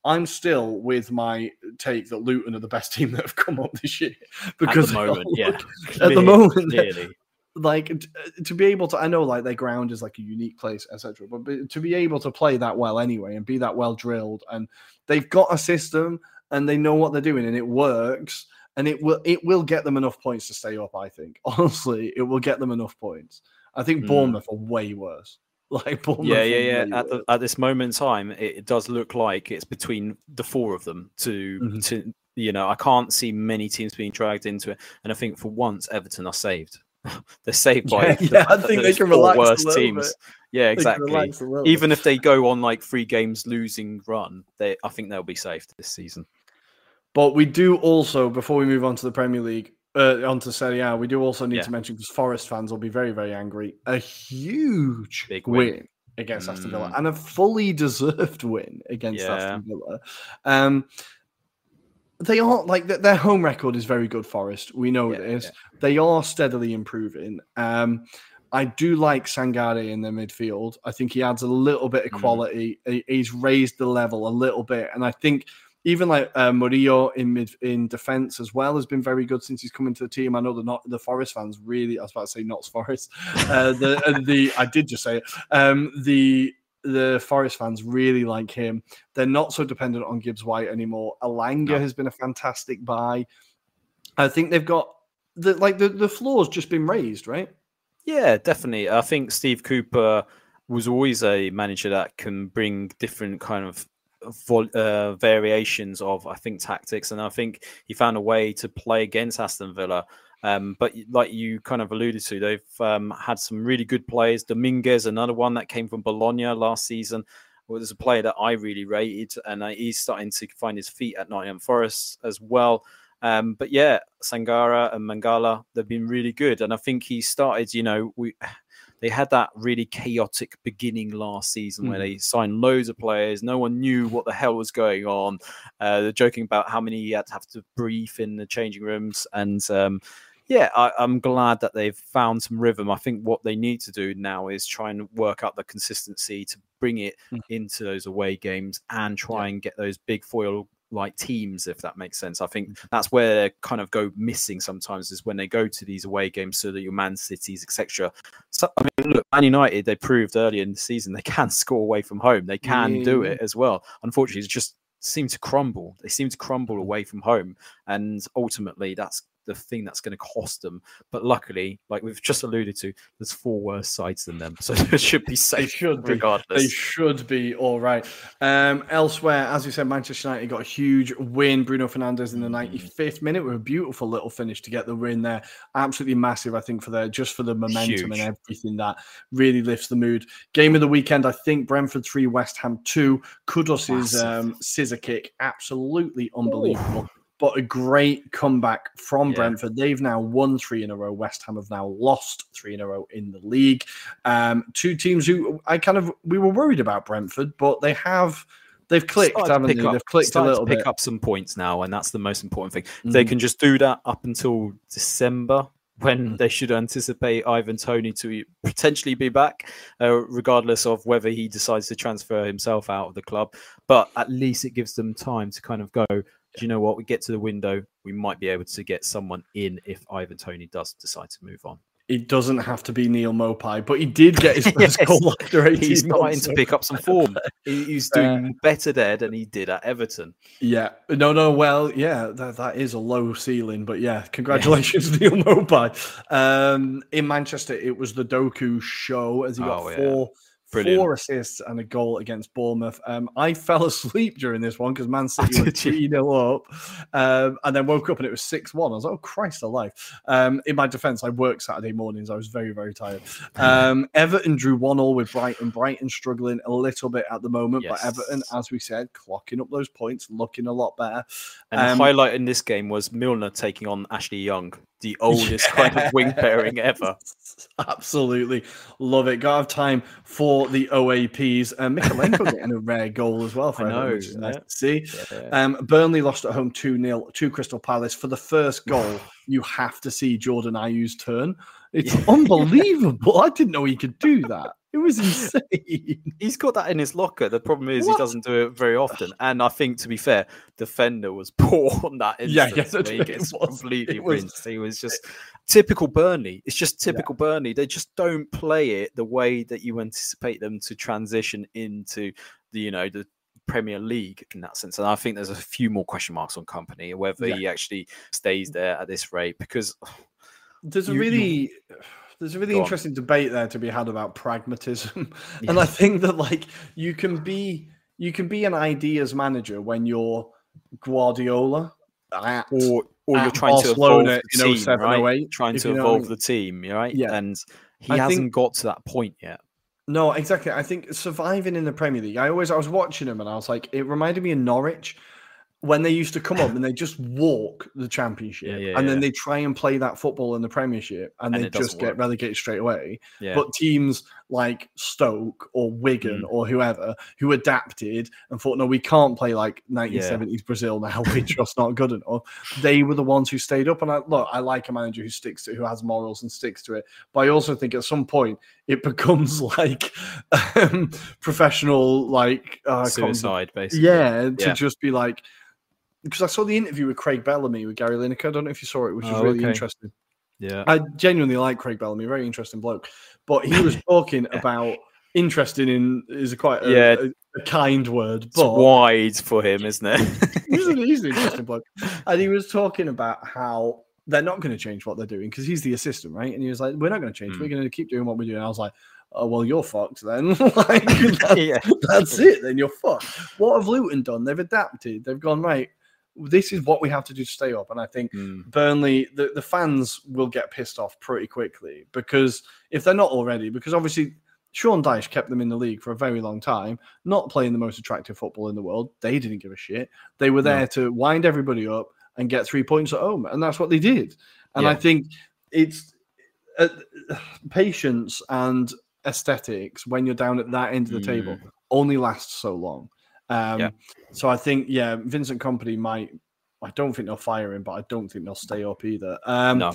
I'm still with my take that Luton are the best <laughs> team that have come up this year because at the moment, yeah, at the moment, clearly. Like t- to be able to, I know like their ground is like a unique place, etc. But to be able to play that well anyway and be that well drilled, and they've got a system and they know what they're doing and it works, and it will it will get them enough points to stay up. I think <laughs> honestly, it will get them enough points. I think Mm. Bournemouth are way worse. <laughs> Like Bournemouth, Yeah, yeah, yeah. At, the, at this moment in time, it, does look like it's between the four of them to Mhm. to you know. I can't see many teams being dragged into it, and I think for once Everton are saved. <laughs> They're saved by Yeah, the yeah, I think they can relax worst teams. bit. Yeah, exactly. relax a little Even if they go on like three games losing run, they I think they'll be safe this season. But we do also, before we move on to the Premier League, uh, onto Serie A, we do also need Yeah. to mention because Forest fans will be very, very angry. A huge Big win, win. against Aston Villa Mm. and a fully deserved win against Yeah. Aston Villa. Um, they are like th- their home record is very good. Forest, we know Yeah, this. yeah. They are steadily improving. Um, I do like Sangare in the midfield. I think he adds a little bit of Mm. quality. He- He's raised the level a little bit, and I think even like uh, Murillo in mid in defense as well has been very good since he's come into the team. I know the not the Forest fans really. I was about to say Notts Forest. Uh, the the I did just say it. Um, the the Forest fans really like him. They're not so dependent on Gibbs White anymore. Elanga No. has been a fantastic buy. I think they've got the like the the floor's just been raised, right? Yeah, definitely. I think Steve Cooper was always a manager that can bring different kind of vol- uh, variations of, I think, tactics, and I think he found a way to play against Aston Villa. Um, but like you kind of alluded to, they've um, had some really good players. Dominguez, another one that came from Bologna last season, was a player that I really rated, and uh, he's starting to find his feet at Nottingham Forest as well. Um, but yeah, Sangara and Mangala, they've been really good. And I think he started, you know, we <sighs> they had that really chaotic beginning last season where Mhm. they signed loads of players. No one knew what the hell was going on. Uh, they're joking about how many he had to have to brief in the changing rooms. And um, yeah, I, I'm glad that they've found some rhythm. I think what they need to do now is try and work out the consistency to bring it Mm. into those away games and try and get those big foil like teams, if that makes sense. I think Mm-hmm. that's where they kind of go missing sometimes is when they go to these away games, so that your Man Cities, etc. So I mean, look, Man United, they proved earlier in the season they <laughs> can score away from home. They can do it as well. Unfortunately, it just seem to crumble. They seem to crumble Mm-hmm. away from home, and ultimately, that's the thing that's going to cost them. But luckily, like we've just alluded to, there's four worse sides than them, <laughs> so it should be safe. They should be. regardless. They should be all right. Um, elsewhere, as you said, Manchester United got a huge win. Bruno Fernandes in the Mm. 95th minute with a beautiful little finish to get the win there. Absolutely massive, I think, for their just for the momentum Huge. and everything that really lifts the mood. Game of the weekend, I think Brentford 3, West Ham 2. Kudus's um, scissor kick, absolutely unbelievable. But a great comeback from Yeah. Brentford. They've now won three in a row. West Ham have now lost three in a row in the league. Um, two teams who I kind of we were worried about Brentford, but they have they've clicked, haven't they? up- they've clicked a little to pick bit. up some points now, and that's the most important thing. If They can just do that up until December when Mhm. they should anticipate Ivan Toney to potentially be back, uh, regardless of whether he decides to transfer himself out of the club. But at least it gives them time to kind of go. Do you know what? We get to the window. We might be able to get someone in if Ivan Toney does decide to move on. It doesn't have to be Neal Maupay, but he did get his <laughs> first Yes. goal after 18 He's starting to pick up some form. <laughs> He's doing better there than he did at Everton. Yeah, no, no. Well, yeah, that, that is a low ceiling, but yeah, congratulations, <laughs> Neal Maupay. Um, in Manchester, it was the Doku show as he got Oh, yeah. Four. Brilliant. Four assists and a goal against Bournemouth. Um, I <laughs> fell asleep during this one because Man <laughs> City were Did 3 0 up um, and then woke up and it was 6 1. I was like, oh, Christ alive. Um, in my defense, I work Saturday mornings. I was very, very tired. Um, <laughs> Everton drew 1 all with Brighton. Brighton struggling a little bit at the moment, but Everton, as we said, clocking up those points, looking a lot better. And Um, the highlight in this game was Milner taking on Ashley Young, the oldest kind of wing pairing ever. <laughs> Absolutely love it. Got to have time for the OAPs. Uh, Mykolenko getting a rare goal as well <laughs> for I know, which is nice to see. Yeah. Um, Burnley lost at home 2 0 to Crystal Palace. For the first goal, <sighs> you have to see Jordan Ayew's turn. It's <laughs> unbelievable. I didn't know he could do that. It was insane. <laughs> He's got that in his locker. The problem is What? he doesn't do it very often. And I think, to be fair, defender was <laughs> poor on that Yeah, instance. yeah, where he it gets was. completely was- rinsed. He was just typical Burnley. It's just typical Burnley. They just don't play it the way that you anticipate them to transition into the, you know, the Premier League in that sense. And I think there's a few more question marks on Kompany whether Yeah. he actually stays there at this rate because There's a You- you- really there's a really Go on. interesting debate there to be had about pragmatism. <laughs> and I think that like you can be you can be an ideas manager when you're Guardiola at or or you're trying Barcelona to evolve the oh team, right? Oh trying to you know I evolve mean. the team, right? Yeah. And he I hasn't think- got to that point yet. No, exactly. I think surviving in the Premier League. I always I was watching him and I was like, it reminded me of Norwich when they used to come up and they just walk the championship yeah, and then yeah. they try and play that football in the Premiership and, And they just get work. relegated straight away. Yeah. But teams like Stoke or Wigan Mm. or whoever who adapted and thought, no, we can't play like 1970s Brazil now. We're <laughs> just not good enough. They were the ones who stayed up. And I look, I like a manager who sticks to who has morals and sticks to it. But I also think at some point it <laughs> becomes like um, professional, like uh, Suicide, basically. yeah, to just be like, because I saw the interview with Craig Bellamy with Gary Lineker. I don't know if you saw it, which was Oh, really okay. interesting. Yeah. I genuinely like Craig Bellamy, very interesting bloke. But he was <laughs> talking about interesting in is a quite a, Yeah. a, a kind word, It's wide for him, isn't it? he's, an, he's an interesting bloke. <laughs> And he was talking about how they're not going to change what they're doing because he's the assistant, right? And he was like, "We're not going to change. Mm. We're going to keep doing what we're doing." I was like, "Oh well, you're fucked then. <laughs> like, that- yeah. that's it. Then you're fucked." What have Luton done? They've adapted. They've gone right. This is what we have to do to stay up. And I think Mm. Burnley, the, the fans will get pissed off pretty quickly because if they're not already, because obviously Sean Dyche kept them in the league for a very long time, not playing the most attractive football in the world. They didn't give a shit. They were No. there to wind everybody up and get three points at home. And that's what they did. And I think it's uh, patience and aesthetics when you're down at that end of the table Mm. only lasts so long. Um, Yeah. So I think, yeah, Vincent Kompany might. I don't think they'll fire him, but I don't think they'll stay up either. Um, No.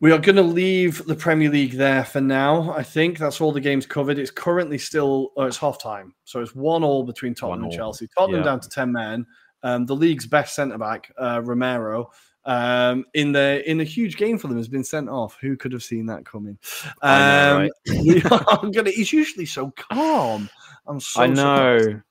We are going to leave the Premier League there for now. I think that's all the games covered. It's currently still, oh, it's half time. So it's one all between Tottenham and all. Chelsea. Tottenham Yeah. down to 10 men. Um, the league's best centre back, uh, Romero, um, in the in a huge game for them has been sent off. Who could have seen that coming? Know, Um, <laughs> we are gonna, he's usually so calm. I'm so I know. surprised.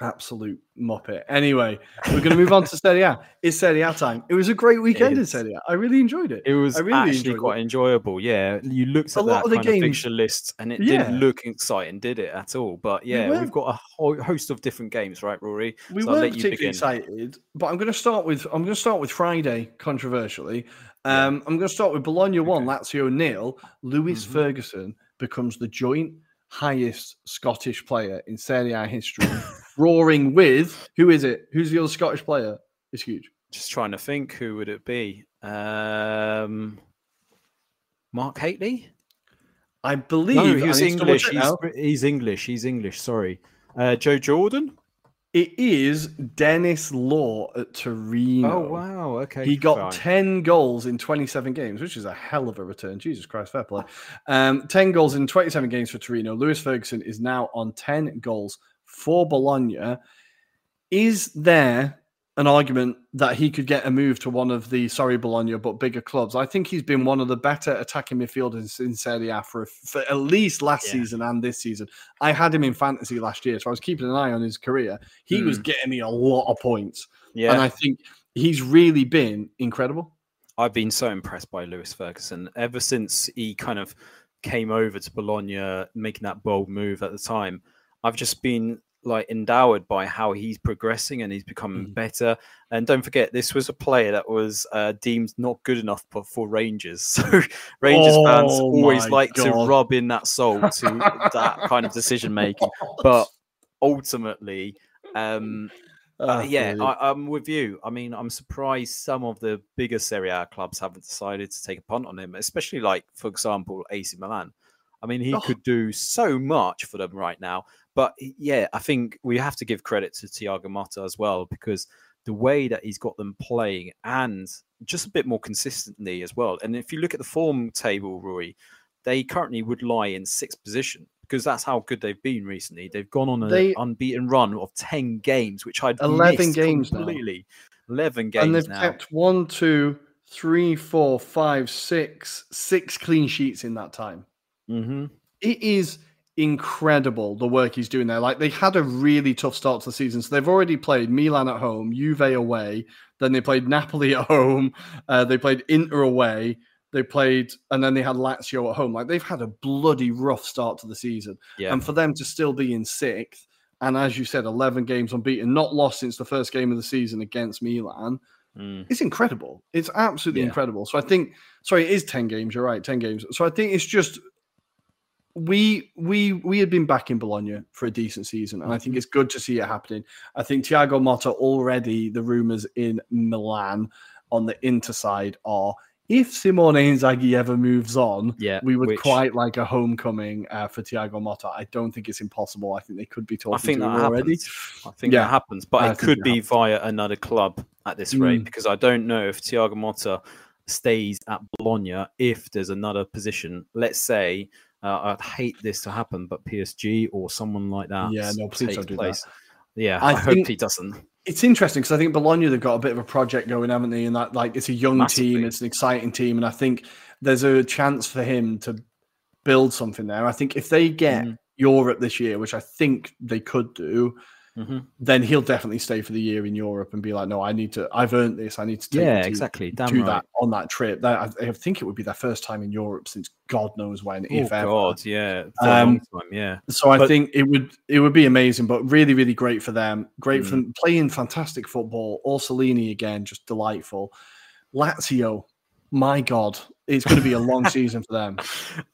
Absolute muppet. Anyway, we're going to move on to Serie A. It's Serie A time. It was a great weekend in. Serie A. I really enjoyed it. It was I really actually quite it. enjoyable. Yeah, you looked at A lot of the games- fixture list, and it Yeah. didn't look exciting, did it at all? But yeah, we've got a whole host of different games, right, Ruairi? We So weren't particularly begin. excited, but I'm going to start with I'm going to start with Friday. Controversially, um, I'm going to start with Bologna one, Lazio nil. Lewis Mhm. Ferguson becomes the joint highest Scottish player in Serie A history, <laughs> roaring with who is it? Who's the other Scottish player? It's huge. Just trying to think, who would it be? Um, Mark Hateley? I believe No, he's need to double English. He's, he's English. He's English. Sorry, uh, Joe Jordan. It is Denis Law at Torino. Oh wow. Okay. He got fine. 10 goals in 27 games, which is a hell of a return. Jesus Christ, fair play. Um, 10 goals in 27 games for Torino. Lewis Ferguson is now on 10 goals for Bologna. Is there an argument that he could get a move to one of the, sorry, Bologna, but bigger clubs? I think he's been one of the better attacking midfielders in Serie A for, for at least last Yeah. season and this season. I had him in fantasy last year, so I was keeping an eye on his career. He was hmm. getting me a lot of points. Yeah. And I think he's really been incredible. I've been so impressed by Lewis Ferguson ever since he kind of came over to Bologna, making that bold move at the time. I've just been like endowed by how he's progressing and he's becoming Mm. better. And don't forget, this was a player that was uh, deemed not good enough for, for Rangers. <laughs> So Rangers fans Oh always my like to rub in that salt <laughs> to that kind of decision making. But ultimately, um, uh, Ah, yeah. I, I'm with you. I mean, I'm surprised some of the bigger Serie A clubs haven't decided to take a punt on him, especially like, for example, AC Milan. I mean, he Oh. could do so much for them right now. But yeah, I think we have to give credit to Thiago Motta as well because the way that he's got them playing and just a bit more consistently as well. And if you look at the form table, Roy, they currently would lie in sixth position because that's how good they've been recently. They've gone on an unbeaten run of ten games, which I'd 11 missed games now. completely. Eleven games and they've now. kept one, two, three, four, five, six, six clean sheets in that time. hmm It is incredible the work he's doing there. Like they had a really tough start to the season, so they've already played Milan at home, Juve away, then they played Napoli at home, uh, they played Inter away, they played, and then they had Lazio at home. Like they've had a bloody rough start to the season, Yeah, and for them to still be in sixth. And as you said, 11 games unbeaten, not lost since the first game of the season against Milan. Mm. It's incredible. It's absolutely Yeah. incredible. So I think, sorry, it is ten games. You're right, ten games. So I think it's just we we we had been back in Bologna for a decent season, and I Mm-hmm. think it's good to see it happening. I think Thiago Motta already the rumors in Milan on the Inter side are if Simone Inzaghi ever moves on, yeah. we would which- quite like a homecoming uh, for Thiago Motta. I don't think it's impossible. I think they could be talking I think that already. happens. I think Yeah, that happens, but I it could be happens. via another club at this rate Mm. because I don't know if Thiago Motta stays at Bologna if there's another position. Let's say uh, I'd hate this to happen, but PSG or someone like that. Yeah, no, please don't do that. Yeah, I I, hope he doesn't. It's interesting because I think Bologna they've got a bit of a project going, haven't they? And that like it's a young team, it's an exciting team, and I think there's a chance for him to build something there. I think if they get Mhm. Europe this year, which I think they could do, Mhm. then he'll definitely stay for the year in Europe and be like, no, I need to, I've earned this. I need to take Yeah, team exactly. Damn do right. that on that trip. That I, I think it would be their first time in Europe since God knows when, Oh if ever. God, yeah, Um, time, yeah. So I But- think it would it would be amazing, but really, really great for them. Great Mm. for playing fantastic football. Orsolini again, just delightful. Lazio, my God, it's going to be a long <laughs> season for them.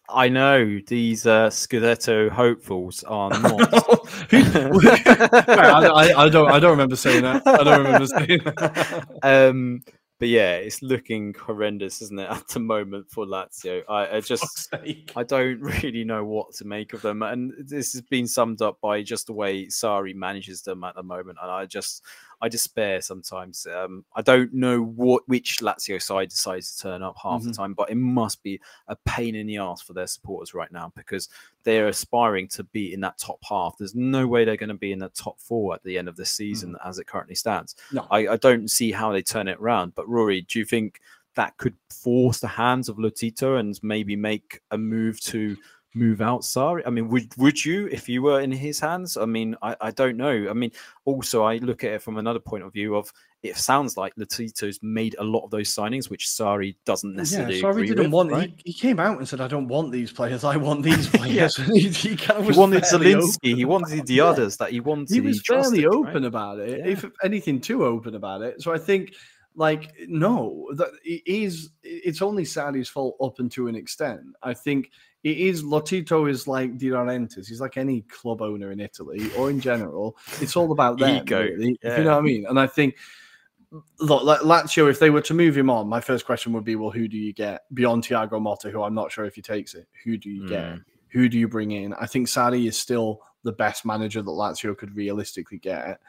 I know these uh, Scudetto hopefuls are <laughs> not. I, I- I don't I don't remember saying that. I don't remember <laughs> saying that. um, but yeah, it's looking horrendous, isn't it, at the moment for Lazio? I, I just, I don't really know what to make of them, and this has been summed up by just the way Sarri manages them at the moment, and I just, I despair sometimes. Um, I don't know what which Lazio side decides to turn up half the Mhm. time, but it must be a pain in the ass for their supporters right now because they're aspiring to be in that top half. There's no way they're going to be in the top four at the end of the season as it currently stands. No. I, I don't see how they turn it around. But Ruairi, do you think that could force the hands of Lotito and maybe make a move to move out Sarri? I mean, would would you if you were in his hands? I mean, I, I don't know. I mean, also I look at it from another point of view of it sounds like Lotito's made a lot of those signings, which Sarri doesn't necessarily. Yeah, agree didn't with, want. right? He, he came out and said, "I don't want these players. I want <laughs> these players." <laughs> he, he kind of He wanted fairly Zelensky. He wanted the Yeah. others that he wanted. he was trusted, fairly right? open about it, Yeah. if anything, too open about it. So I think, like, no, that it is. It's only Sarri's fault up and to an extent. I think it is. Lotito is like De Laurentiis. He's like any club owner in Italy or in general. It's all about them, Ego, really, yeah. you know what I mean. And I think. Look, like Lazio, if they were to move him on, my first question would be, well, who do you get beyond Thiago Motta, who I'm not sure if he takes it? Who do you get? Mm. Who do you bring in? I think Sarri is still the best manager that Lazio could realistically get.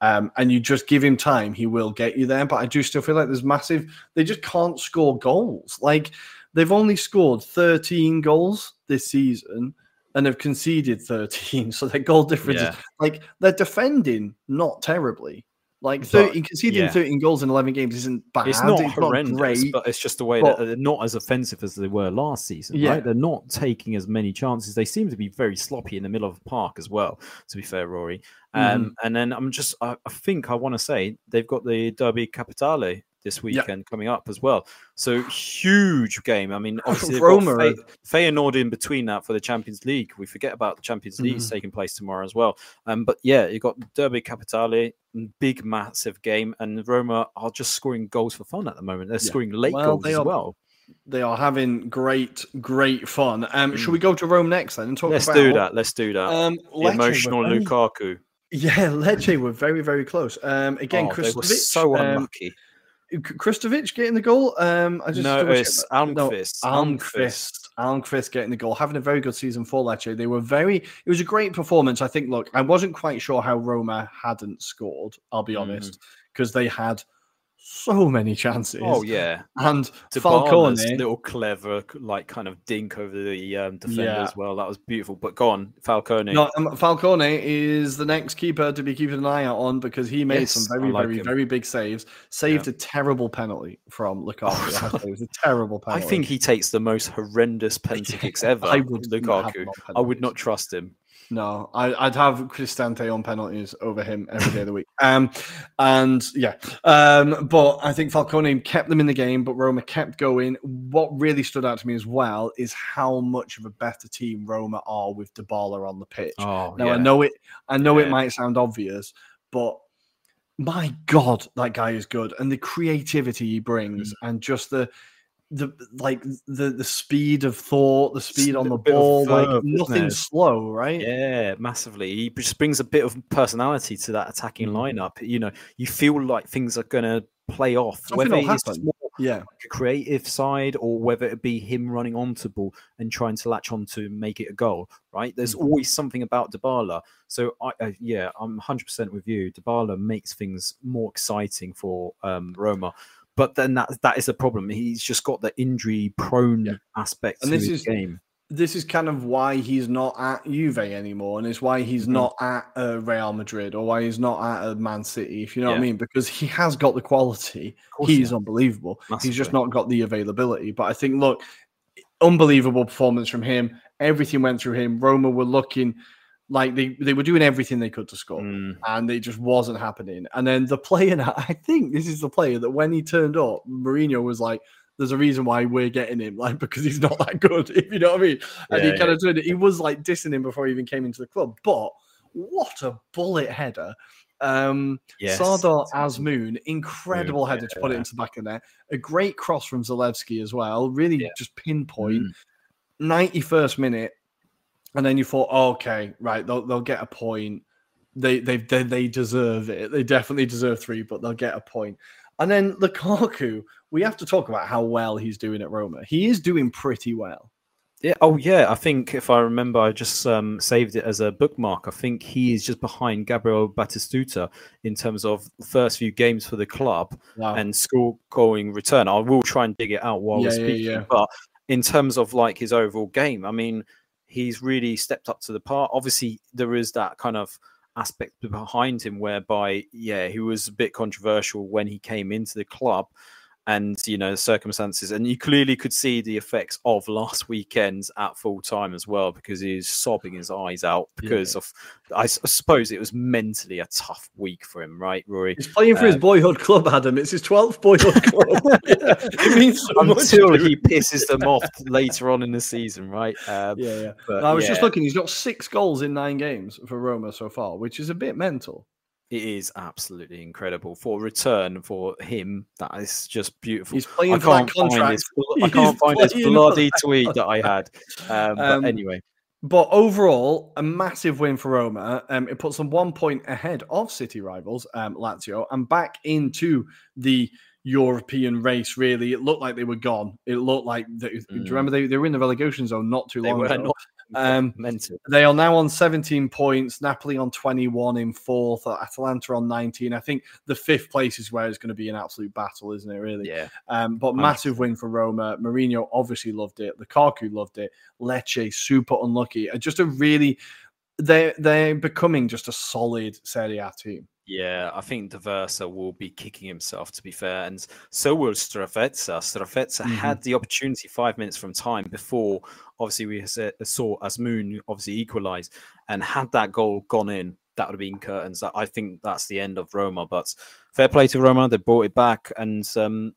Um, and you just give him time, he will get you there. But I do still feel like there's massive, they just can't score goals. Like they've only scored 13 goals this season and have conceded 13. <laughs> So their goal difference Yeah. is like they're defending not terribly. Like But, 13, conceding yeah. 13 goals in 11 games isn't bad. It's not it's horrendous, great. but it's just the way but- that they're not as offensive as they were last season. Yeah. Right? They're not taking as many chances. They seem to be very sloppy in the middle of the park as well. To be fair, Ruairi. Um, Mm-hmm. And then I'm just, I, I think I want to say they've got the Derby Capitale this Yeah. weekend coming up as well. So huge game. I mean, <laughs> obviously Roma Feyenoord in between that for the Champions League. We forget about the Champions League Mhm. taking place tomorrow as well. Um, but yeah, you got Derby Capitale, big massive game, and Roma are just scoring goals for fun at the moment. They're Yeah. scoring late Well, goals they as are- well. They are having great, great fun. Um, Should Mm. we go to Rome next then and talk Let's about do that. Let's do that. Um, emotional very- Lukaku. <laughs> Yeah, Lecce were very, very close. Um, again, Oh, they were Krstovic. so um, unlucky. Krstovic getting the goal. Um, I just no, it's that. No, Almqvist. Almqvist. Almqvist getting the goal, having a very good season for Lecce. They were very. It was a great performance. I think. Look, I wasn't quite sure how Roma hadn't scored. I'll be Mhm. honest, because they had so many chances. Oh yeah, and Dybala's Falcone, little clever, like kind of dink over the um, defender Yeah. as well. That was beautiful. But go on, Falcone. no, um, Falcone is the next keeper to be keeping an eye out on because he made Yes, some very, like very, him. very big saves. Saved a terrible penalty from Lukaku. <laughs> I have to say. It was a terrible penalty. I think he takes the most horrendous penalty kicks <laughs> ever. I would Lukaku. I would not trust him. No, I, I'd have Cristante on penalties over him every day of the week. Um, and yeah, um, but I think Falcone kept them in the game, but Roma kept going. What really stood out to me as well is how much of a better team Roma are with Dybala on the pitch. Oh, now I know it, I know it might sound obvious, but my God, that guy is good, and the creativity he brings, Mm. and just the. The like the the speed of thought, the speed on the ball, like nothing slow, right? Yeah, massively. He just brings a bit of personality to that attacking Mhm. lineup. You know, you feel like things are going to play off, Something whether it's more Yeah. like a creative side or whether it be him running onto ball and trying to latch on to make it a goal. Right? There's Mm. always something about Dybala. So I, uh, yeah, I'm 100% with you. Dybala makes things more exciting for um, Roma. But then that that is a problem. He's just got the injury prone Yeah. aspect And this his is- game. This is kind of why he's not at Juve anymore, and it's why he's Mhm. not at uh, Real Madrid or why he's not at uh, Man City. If you know what I mean, because he has got the quality. He's yeah. unbelievable. He's just not got the availability. But I think, look, unbelievable performance from him. Everything went through him. Roma were looking like they, they were doing everything they could to score. Mm. and it just wasn't happening. And then the player, <laughs> I think this is the player that when he turned up, Mourinho was like, "There's a reason why we're getting him, <laughs> like because he's not that good." <laughs> If you know what I mean. And Yeah, he kind of turned it. He was like dissing him before he even came into the club. But what a bullet header! Um, Yes. Sardar Azmoun, incredible header to put it yeah. into the back of there. A great cross from Zalewski as well. Really Yeah. just pinpoint. Mm. 91st minute, and then you thought, oh, okay, right, they'll, they'll get a point. They, they they they deserve it. They definitely deserve three, but they'll get a point. And then Lukaku, we have to talk about how well he's doing at Roma. He is doing pretty well. Yeah. Oh, yeah. I think if I remember, I just um, saved it as a bookmark. I think he is just behind Gabriel Batistuta in terms of the first few games for the club Wow. and score going return. I will try and dig it out while Yeah, we're yeah, speaking. yeah. But in terms of like his overall game, I mean, he's really stepped up to the part. Obviously, there is that kind of aspect behind him whereby, yeah, he was a bit controversial when he came into the club and you know the circumstances and you clearly could see the effects of last weekend's at full time as well because he was sobbing his eyes out because of I, suppose it was mentally a tough week for him right Ruairi He's playing for his Um, boyhood club, Adam. It's his 12th boyhood <laughs> club. Yeah, <laughs> it means so until to he pisses them off later on in the season right <laughs> um, Yeah, yeah. but I was just looking. He's got six goals in nine games for Roma so far, which is a bit mental. It is absolutely incredible for return for him that is just beautiful He's playing I for that can't find contract. his, I <laughs> can't find his bloody tweet that I had. Um, but Um, anyway, But overall, a massive win for Roma. Um, it puts them one point ahead of City rivals um, Lazio and back into the European race. Really, it looked like they were gone. It looked like they, do you Mm. remember they, they were in the relegation zone not too they long ago. not Um. They are now on 17 points. Napoli on 21 in fourth. Atalanta on 19. I think the fifth place is where it's going to be an absolute battle, isn't it? Really. Yeah. Um, but massive win for Roma. Mourinho obviously loved it. Lukaku loved it. Lecce super unlucky. Just a really they they're becoming just a solid Serie A team. Yeah, I think Diversa will be kicking himself, to be fair, and so will Strefezza. Strefezza Mhm. had the opportunity five minutes from time before, obviously, we sa- saw Azmoun obviously equalise, and had that goal gone in, that would have been curtains. I think that's the end of Roma, but fair play to Roma. They brought it back, and um,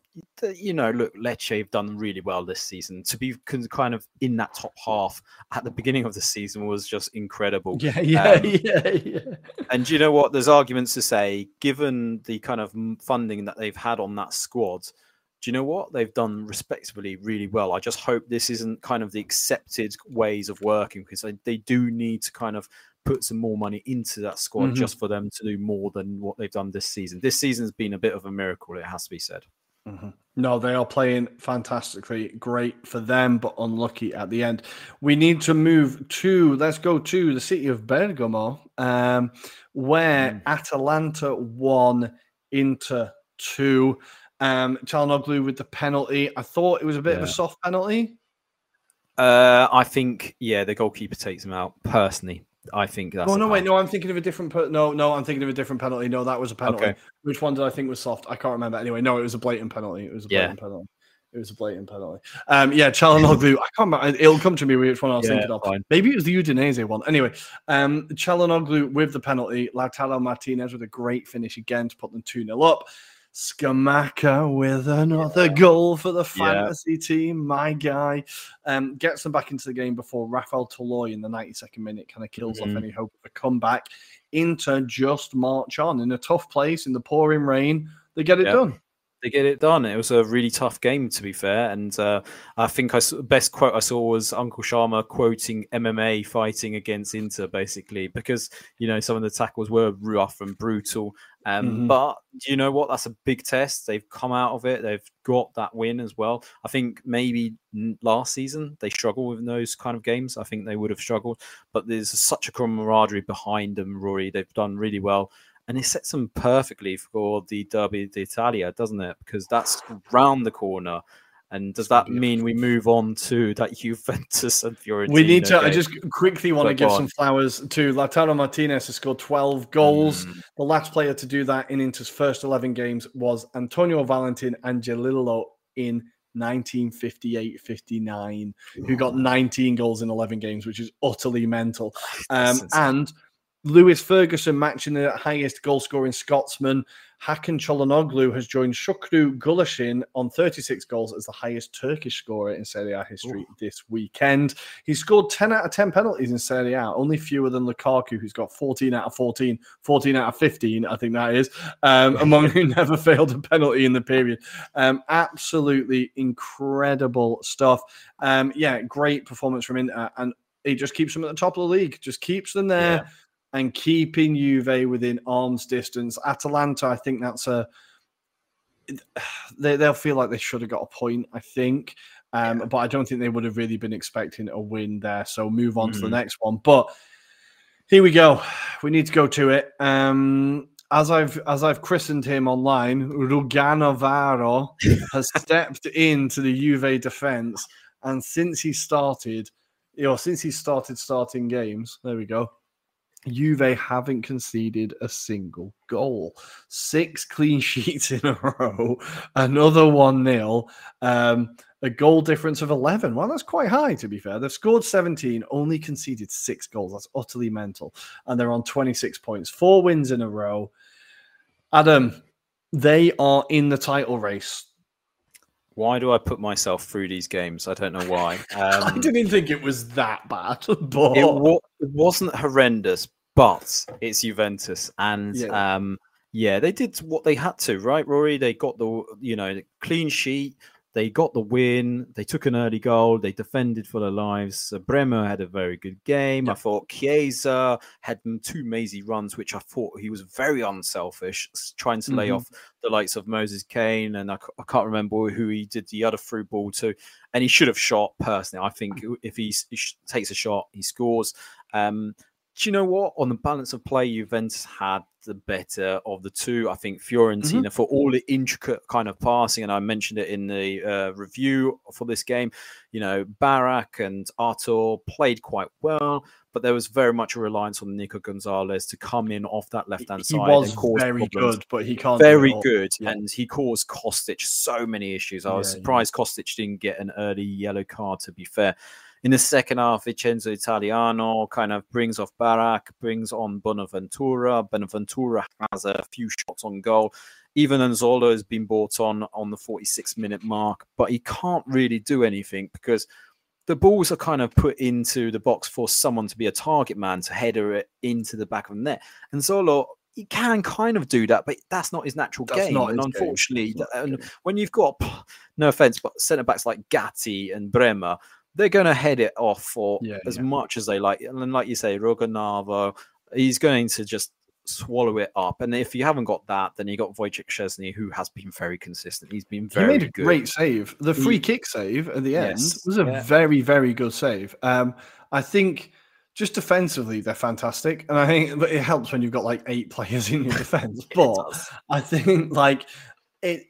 you know, look, Lecce have done really well this season. To be kind of in that top half at the beginning of the season was just incredible. Yeah, yeah, Um, <laughs> yeah, yeah. And you know what? There's arguments to say, given the kind of funding that they've had on that squad, do you know what? They've done respectably really well. I just hope this isn't kind of the accepted ways of working because they, they do need to kind of put some more money into that squad Mhm. just for them to do more than what they've done this season. This season's been a bit of a miracle, it has to be said. No, they are playing fantastically. Great for them, but unlucky at the end. We need to move to, let's go to the city of Bergamo, um, where Mm. Atalanta won Inter two. Um, Calhanoglu with the penalty. I thought it was a bit Yeah. of a soft penalty. Uh, I think yeah, the goalkeeper takes him out. Personally, I think that's. Oh no, wait, no, I'm thinking of a different. Per- no, no, I'm thinking of a different penalty. No, that was a penalty. Okay. Which one did I think was soft? I can't remember. Anyway, no, it was a blatant penalty. It was a Yeah. blatant penalty. It was a blatant penalty. Um, yeah, Calhanoglu. I can't remember. It'll come to me which one I was Yeah, thinking of. fine. Maybe it was the Udinese one. Anyway, um, Calhanoglu with the penalty. Lautaro Martinez with a great finish again to put them 2 0 up. Scamacca with another goal for the Yeah. fantasy team. My guy um, gets them back into the game before Rafael Toloi in the 92nd minute kind of kills Mhm. off any hope of a comeback. Inter just march on in a tough place in the pouring rain. They get it Yeah. done. They get it done. It was a really tough game, to be fair. And uh, I think I best quote I saw was Uncle Sharma quoting MMA fighting against Inter, basically, because you know some of the tackles were rough and brutal. Um, Mhm. But you know what? That's a big test. They've come out of it. They've got that win as well. I think maybe last season they struggled with those kind of games. I think they would have struggled. But there's such a camaraderie behind them, Ruairi. They've done really well and it sets them perfectly for the Derby d'Italia, doesn't it? Because that's round the corner. And does that mean we move on to that <laughs> Juventus and Fiorentina? We need to. I just quickly want to give on. some flowers to Lautaro Martinez, who scored 12 goals. Mm. The last player to do that in Inter's first 11 games was Antonio Valentin Angelillo in 1958 59, who got 19 goals in 11 games, which is utterly mental. <laughs> Um, and Lewis Ferguson matching the highest goal scoring Scotsman. Hakan Çalhanoğlu has joined Şükrü Gülesin on 36 goals as the highest Turkish scorer in Serie A history this weekend. He scored 10 out of 10 penalties in Serie A, only fewer than Lukaku, who's got 14 out of 14, 14 out of 15, I think that is, um, <laughs> among who never failed a penalty in the period. Um, absolutely incredible stuff. Um, yeah, great performance from Inter, and it just keeps them at the top of the league, just keeps them there Yeah. And keeping Juve within arm's distance. Atalanta, I think that's a they, they'll feel like they should have got a point, I think. Um, but I don't think they would have really been expecting a win there. So move on to the Mhm. next one. But here we go. We need to go to it. Um, as I've as I've christened him online, Rugannavaro <laughs> has stepped into the Juve defense, and since he started, you know, since he started starting games, there we go. Juve haven't conceded a single goal. Six clean <laughs> sheets in a row, another 1 0, um, a goal difference of 11. Well, that's quite high, to be fair. They've scored 17, only conceded six goals. That's utterly mental. And they're on 26 points, four wins in a row. Adam, they are in the title race. Why do I put myself through these games? I don't know why. <laughs> I Um, didn't think it was that bad, <laughs> but it, wa- it wasn't horrendous, but it's Juventus, and Yeah. um, yeah, they did what they had to, right, Ruairi? They got the you know the clean sheet, they got the win, they took an early goal, they defended for their lives. Uh, Bremer had a very good game. I thought Chiesa had two mazy runs, which I thought he was very unselfish, trying to lay Mhm. off the likes of Moise Kean, and I can't remember who he did the other through ball to, and he should have shot. Personally, I think if he, he sh- takes a shot, he scores. Um, do you know what? On the balance of play, Juventus had the better of the two. I think Fiorentina, for all the intricate kind of passing, and I mentioned it in the uh, review for this game, you know, Barak and Artur played quite well, but there was very much a reliance on Nico Gonzalez to come in off that left hand side. he was very problems good, but he can't. do it very good, Yeah. and he caused Kostic so many issues. I was Yeah, yeah. surprised Kostic didn't get an early yellow card. To be fair, in the second half, Vincenzo Italiano kind of brings off Barak, brings on Bonaventura. Bonaventura has a few shots on goal. Even Nzola has been brought on on the 46 minute mark, but he can't really do anything because the balls are kind of put into the box for someone to be a target man to header it into the back of the net. And Zolo, he can kind of do that, but that's not his natural That's game. And game. unfortunately, not and game. when you've got, no offense, but centre backs like Gatti and Bremer, they're going to head it off for Yeah, as yeah. much as they like. And then, like you say, Roganavo, he's going to just swallow it up. And if you haven't got that, then you got Wojciech Szczesny, who has been very consistent. He's been He very made a good. great save. The free He- kick save at the end Yes, was a yeah. very, very good save. Um, I think just defensively they're fantastic, and I think it helps when you've got like eight players in your <laughs> defense. But. I think like it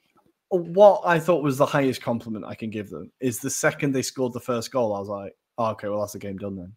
what I thought was the highest compliment I can give them is the second they scored the first goal, I was like, oh, okay, well that's the game done then.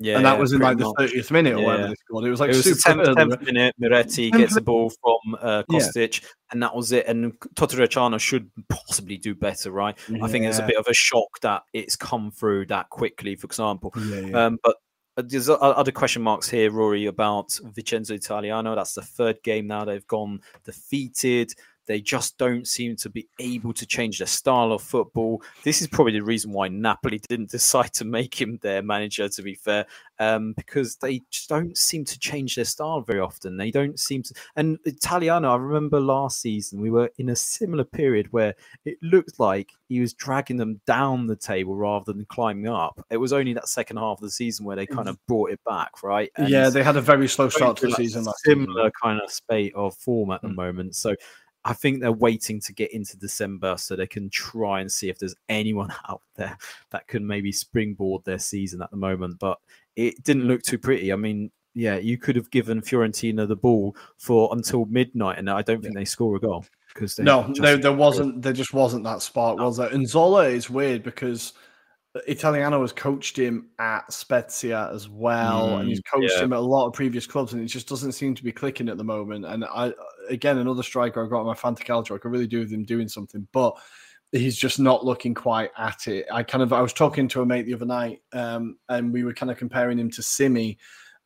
Yeah, and that was in like the thirtieth minute or Yeah. whatever they scored. It was like it was the 10th, early. 10th minute. Miretti gets the ball from uh, Yeah. And that was it. And Terracciano should possibly do better, right? I think it's a bit of a shock that it's come through that quickly, for example. Yeah, yeah. Um, but uh, there's other question marks here, Ruairi, about Vincenzo Italiano. That's the third game now they've gone defeated. They just don't seem to be able to change their style of football. This is probably the reason why Napoli <laughs> didn't decide to make him their manager, to be fair, um, because they just don't seem to change their style very often. They don't seem to. And Italiano, I remember last season, we were in a similar period where it looked like he was dragging them down the table rather than climbing up. It was only that second half of the season where they kind of brought it back, right? And yeah, they had a very slow start to the season similar kind of spate of form at the Mm. moment. So I think they're waiting to get into December so they can try and see if there's anyone <laughs> out there that can maybe springboard their season at the moment. But it didn't look too pretty. I mean, yeah, you could have given Fiorentina the ball for until midnight, and I don't think they score a goal because they No, there, there wasn't. There just wasn't that spark, was there? And Nzola is weird because Italiano has coached him at Spezia as well, and he's Mm, coached yeah. him at a lot of previous clubs, and it just doesn't seem to be clicking at the moment. And I, again, another striker I've got on my Fantacalcio. I could really do with him doing something, but he's just not looking quite at it. I kind of, I was talking to a mate the other night, um, and we were kind of comparing him to Simy.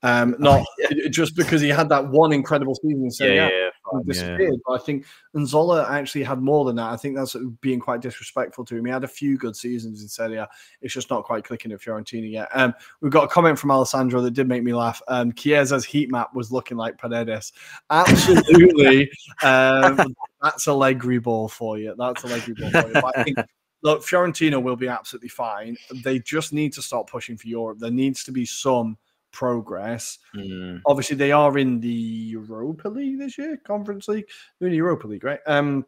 Um, not <laughs> just because he had that one incredible season in Serie yeah, yeah, and fine, yeah. disappeared. But I think Nzola actually had more than that. I think that's being quite disrespectful to him. He had a few good seasons in Serie A. It's just not quite clicking at Fiorentina yet. Um, we've got a comment from Alessandro that did make me laugh. Um, Chiesa's heat map was looking like Paredes. Absolutely. <laughs> um, that's a Allegri ball for you. That's a Allegri ball for you. But I think, look, Fiorentina will be absolutely fine. They just need to start pushing for Europe. There needs to be some progress Mm, obviously they are in the Europa League this year, Conference League. They're in the Europa League, right? Um,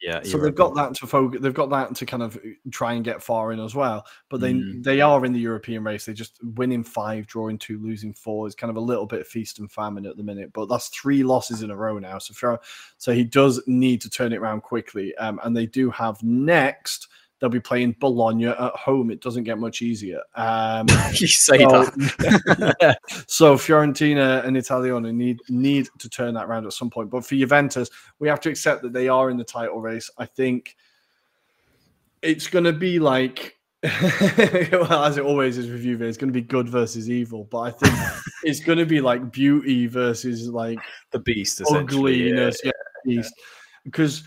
yeah, so you're they've got that to focus. They've got that to kind of try and get far in as well. But they Mm. they are in the European race. They're just winning five, drawing two, losing four is kind of a little bit of feast and famine at the minute. But that's three losses in a row now. So so he does need to turn it around quickly. Um, and they do have next. They'll be playing Bologna at home. It doesn't get much easier. Um, <laughs> you say so, that. <laughs> yeah. So Fiorentina and Italiano need need to turn that around at some point. But for Juventus, we have to accept that they are in the title race. I think it's going to be like, <laughs> well, as it always is with Juve, it's going to be good versus evil. But I think it's going to be like beauty versus like the beast, essentially. yeah. ugliness. Yeah, beast. Because,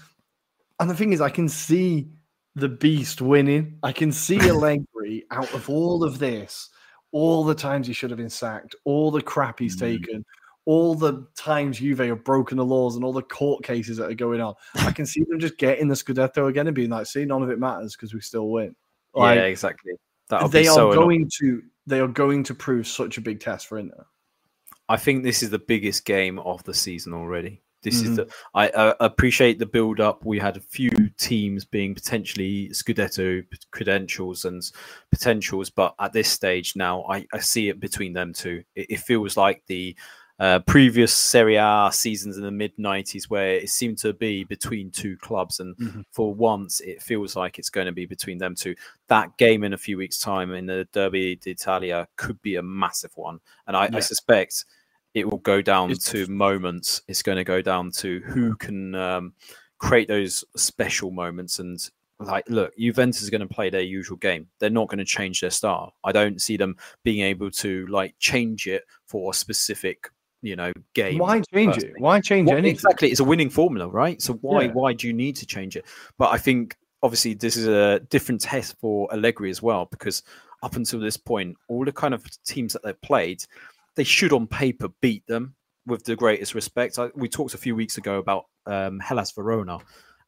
and the thing is, I can see the beast winning. I can see <laughs> Allegri out of all of this, all the times he should have been sacked, all the crap he's Mm. taken, all the times Juve have broken the laws, and all the court cases that are going on. I can see them just getting the Scudetto again and being like, "See, none of it matters because we still win." Like, yeah, exactly. That'll they are so annoying. going to they are going to prove such a big test for Inter. I think this is the biggest game of the season already. This Mhm. is the. I uh, appreciate the build up. We had a few teams being potentially Scudetto credentials and potentials, but at this stage now, I, I see it between them two. It, it feels like the uh, previous Serie A seasons in the mid '90s, where it seemed to be between two clubs, and Mhm. for once, it feels like it's going to be between them two. That game in a few weeks' time in the Derby d'Italia could be a massive one, and I, Yeah. I suspect it will go down It's- to moments. It's going to go down to who can um, create those special moments. And like, look, Juventus is going to play their usual game. They're not going to change their style. I don't see them being able to like change it for a specific, you know, game. Why change it? Why change Well, anything? exactly, it's a winning formula, right? So why Yeah. why do you need to change it? But I think obviously this is a different test for Allegri as well because up until this point, all the kind of teams that they've played, they should on paper beat them with the greatest respect. I, we talked a few weeks ago about um, Hellas Verona,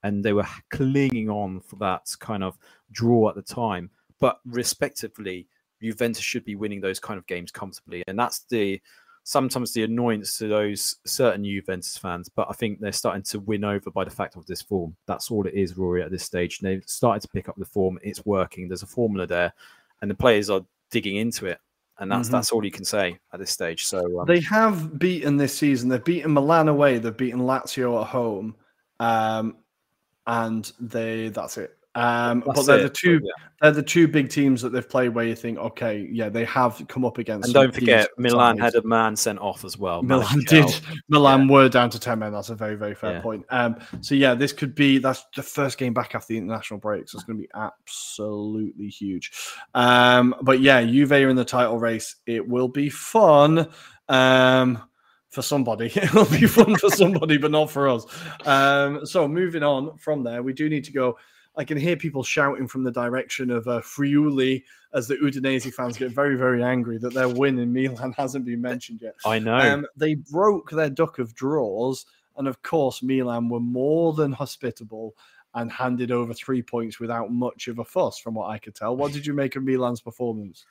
and they were clinging on for that kind of draw at the time. But respectively, Juventus should be winning those kind of games comfortably, and that's the sometimes the annoyance to those certain Juventus fans. But I think they're starting to win over by the fact of this form. That's all it is, Rory. At this stage, they've started to pick up the form. It's working. There's a formula there, and the players are digging into it. And that's Mhm. that's all you can say at this stage. So um, They have beaten this season. They've beaten Milan away. They've beaten Lazio at home. Um, and they that's it. Um, That's but they're it, the two yeah. they're the two big teams that they've played where you think, okay, yeah, they have come up against. And don't forget, Milan had a man sent off as well. Milan did. Milan were down to ten men. That's a very, very fair Yeah. point. Um, so yeah, this could be that's the first game back after the international break, so it's going to be absolutely huge. Um, but yeah, Juve are in the title race. It will be fun. Um, for somebody, <laughs> it'll be fun for somebody, but not for us. Um, so moving on from there, we do need to go. I can hear people shouting from the direction of uh, Friuli as the Udinese fans get very, very angry that their win in Milan hasn't been mentioned yet. I know. Um, they broke their duck of draws, and of course, Milan were more than hospitable and handed over three points without much of a fuss, from what I could tell. What did you make of Milan's performance?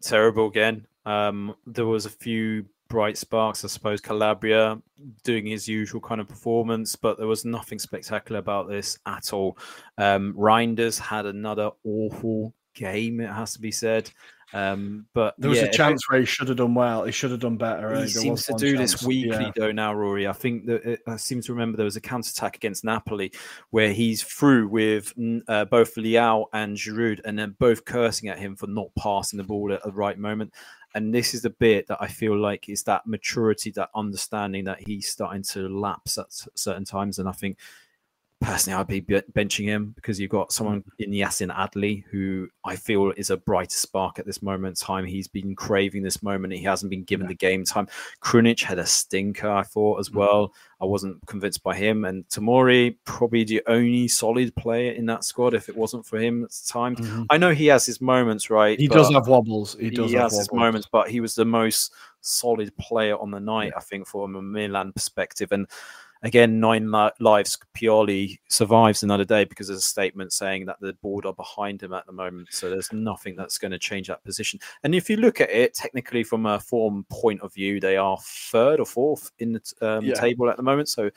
terrible again. Um, there was a few bright sparks, I suppose. Calabria doing his usual kind of performance, but there was nothing spectacular about this at all. Um, Reijnders had another awful game, it has to be said. Um, but There was yeah, a chance where he should have done well. He should have done better. he seems to do this weekly Yeah. though now rory i think that it, i seem to remember there was a counter attack against napoli where he's through with uh, both leao and Giroud, and then both cursing at him for not passing the ball at the right moment and this is the bit that i feel like is that maturity that understanding that he's starting to lapse at certain times and i think personally i'd be be- benching him because you've got someone in yassine adli who i feel is a bright spark at this moment in time he's been craving this moment he hasn't been given the game time Krunic had a stinker, I thought, Mm. as well. I wasn't convinced by him. And Tamori, probably the only solid player in that squad if it wasn't for him at the time. Mhm. I know he has his moments, right? He does have wobbles. He he, does has have his moments, but he was the most solid player on the night, I think, from a Milan perspective. And again, nine lives Pioli survives another day because there's a statement saying that the board are behind him at the moment. So there's nothing that's going to change that position. And if you look at it technically from a form point of view, they are third or fourth in the um, Yeah. table at the moment. So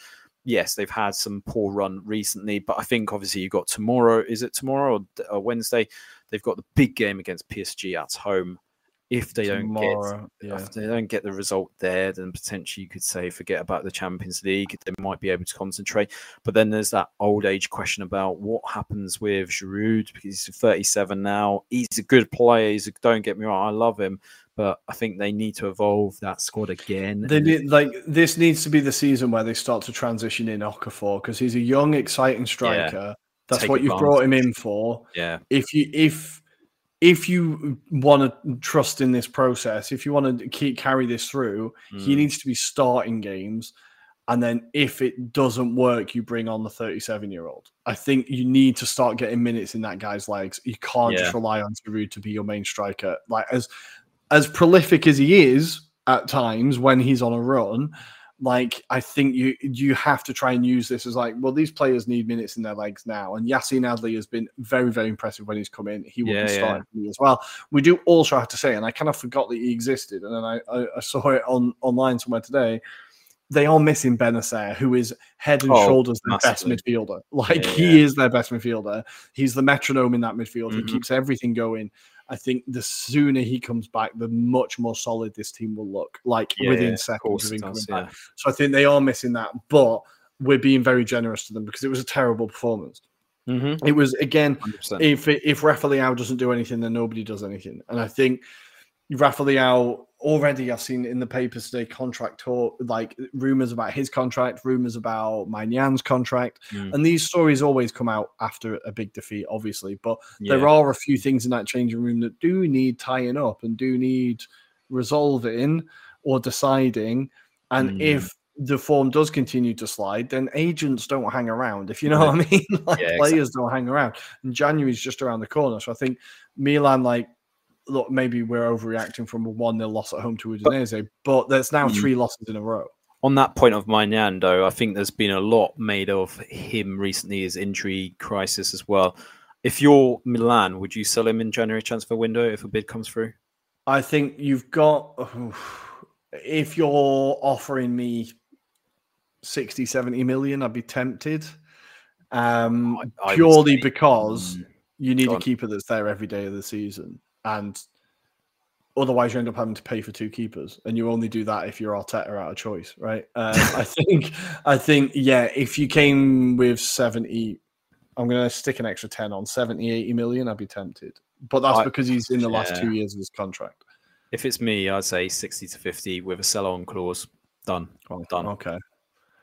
yes, they've had some poor run recently, but I think obviously you've got tomorrow. Is it tomorrow or, or Wednesday? They've got the big game against PSG at home. If they don't get yeah. if they don't get the result there, then potentially you could say forget about the Champions League. They might be able to concentrate. But then there's that old age question about what happens with Giroud because he's 37 now. He's a good player. He's a, don't get me wrong, I love him, but I think they need to evolve that squad again. They need like this needs to be the season where they start to transition in Okafor because he's a young, exciting striker. That's Take what you've brought him in for. yeah, If you if if you want to trust in this process, if you want to keep carry this through, he Mm. needs to be starting games. And then if it doesn't work, you bring on the 37 year old. I think you need to start getting minutes in that guy's legs. You can't Yeah. just rely on Giroud to be your main striker. Like as as prolific as he is at times when he's on a run, like I think you you have to try and use this as like, well, these players need minutes in their legs now. And Yassine Adli has been very, very impressive when he's come in. He will Yeah, be starting me as well. We do also have to say, and I kind of forgot that he existed, and then I, I, I saw it on online somewhere today. They are missing Bennacer, who is head and Oh, shoulders their massively. best midfielder. Like Yeah, he is their best midfielder. He's the metronome in that midfield. Mhm. He keeps everything going. I think the sooner he comes back, the much more solid this team will look. Like Yeah, within of seconds of him coming does, back. yeah. So I think they are missing that, but we're being very generous to them because it was a terrible performance. Mhm. It was again, 100%. if if Rafa Leao doesn't do anything, then nobody does anything. And I think Rafa Leao already I've seen in the papers today contract talk, like rumors about his contract, rumors about Maignan's contract, Mm. and these stories always come out after a big defeat, obviously. But there are a few things in that changing room that do need tying up and do need resolving or deciding. And Mm. if the form does continue to slide, then agents don't hang around. If you know what I mean, <laughs> like Yeah, players don't hang around. And January's just around the corner. So I think Milan, like, look, maybe we're overreacting from a 1 0 loss at home to Udinese, but there's now Mm. three losses in a row. on that point of Maignan, though, I think there's been a lot made of him recently, his injury crisis as well. If you're Milan, would you sell him in January transfer window if a bid comes through? I think you've got, <sighs> if you're offering me 60, 70 million, I'd be tempted. Um, I- I purely because mm, you need go a keeper that's there every day of the season. And otherwise, you end up having to pay for two keepers. And you only do that if you're Arteta out of choice, right? Um, <laughs> I think, I think, yeah, if you came with 70, I'm going to stick an extra 10 on 70, 80 million. I'd be tempted. But that's I- because he's in the last two years of his contract. If it's me, I'd say 60 to 50 with a sell on clause. Done. Done. Okay.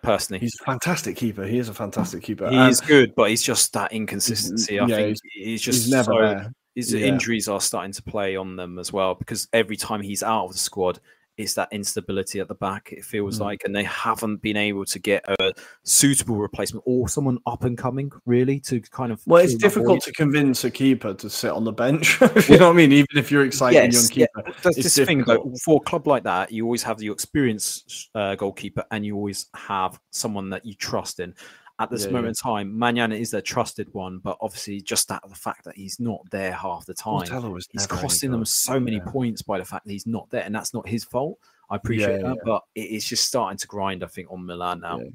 Personally. He's a fantastic keeper. He is a fantastic keeper. He Um, is good, but he's just that inconsistency. I yeah, think he's, just he's never so- there. His Yeah. injuries are starting to play on them as well because every time he's out of the squad, it's that instability at the back. It feels Mm. like, and they haven't been able to get a suitable replacement or someone up and coming really to kind of. Well, it's difficult to convince a keeper to sit on the bench. <laughs> you know what I mean? Even if you're exciting young Yes, yeah. keeper. That's it's the thing though. difficult. For a club like that, you always have your experienced uh, goalkeeper, and you always have someone that you trust in. At this Yeah, moment in time, Maignan is their trusted one, but obviously, just that the fact that he's not there half the time, he's costing them so many Yeah. points by the fact that he's not there, and that's not his fault. I appreciate Yeah, that, yeah. but it is just starting to grind. I think on Milan now. Yeah.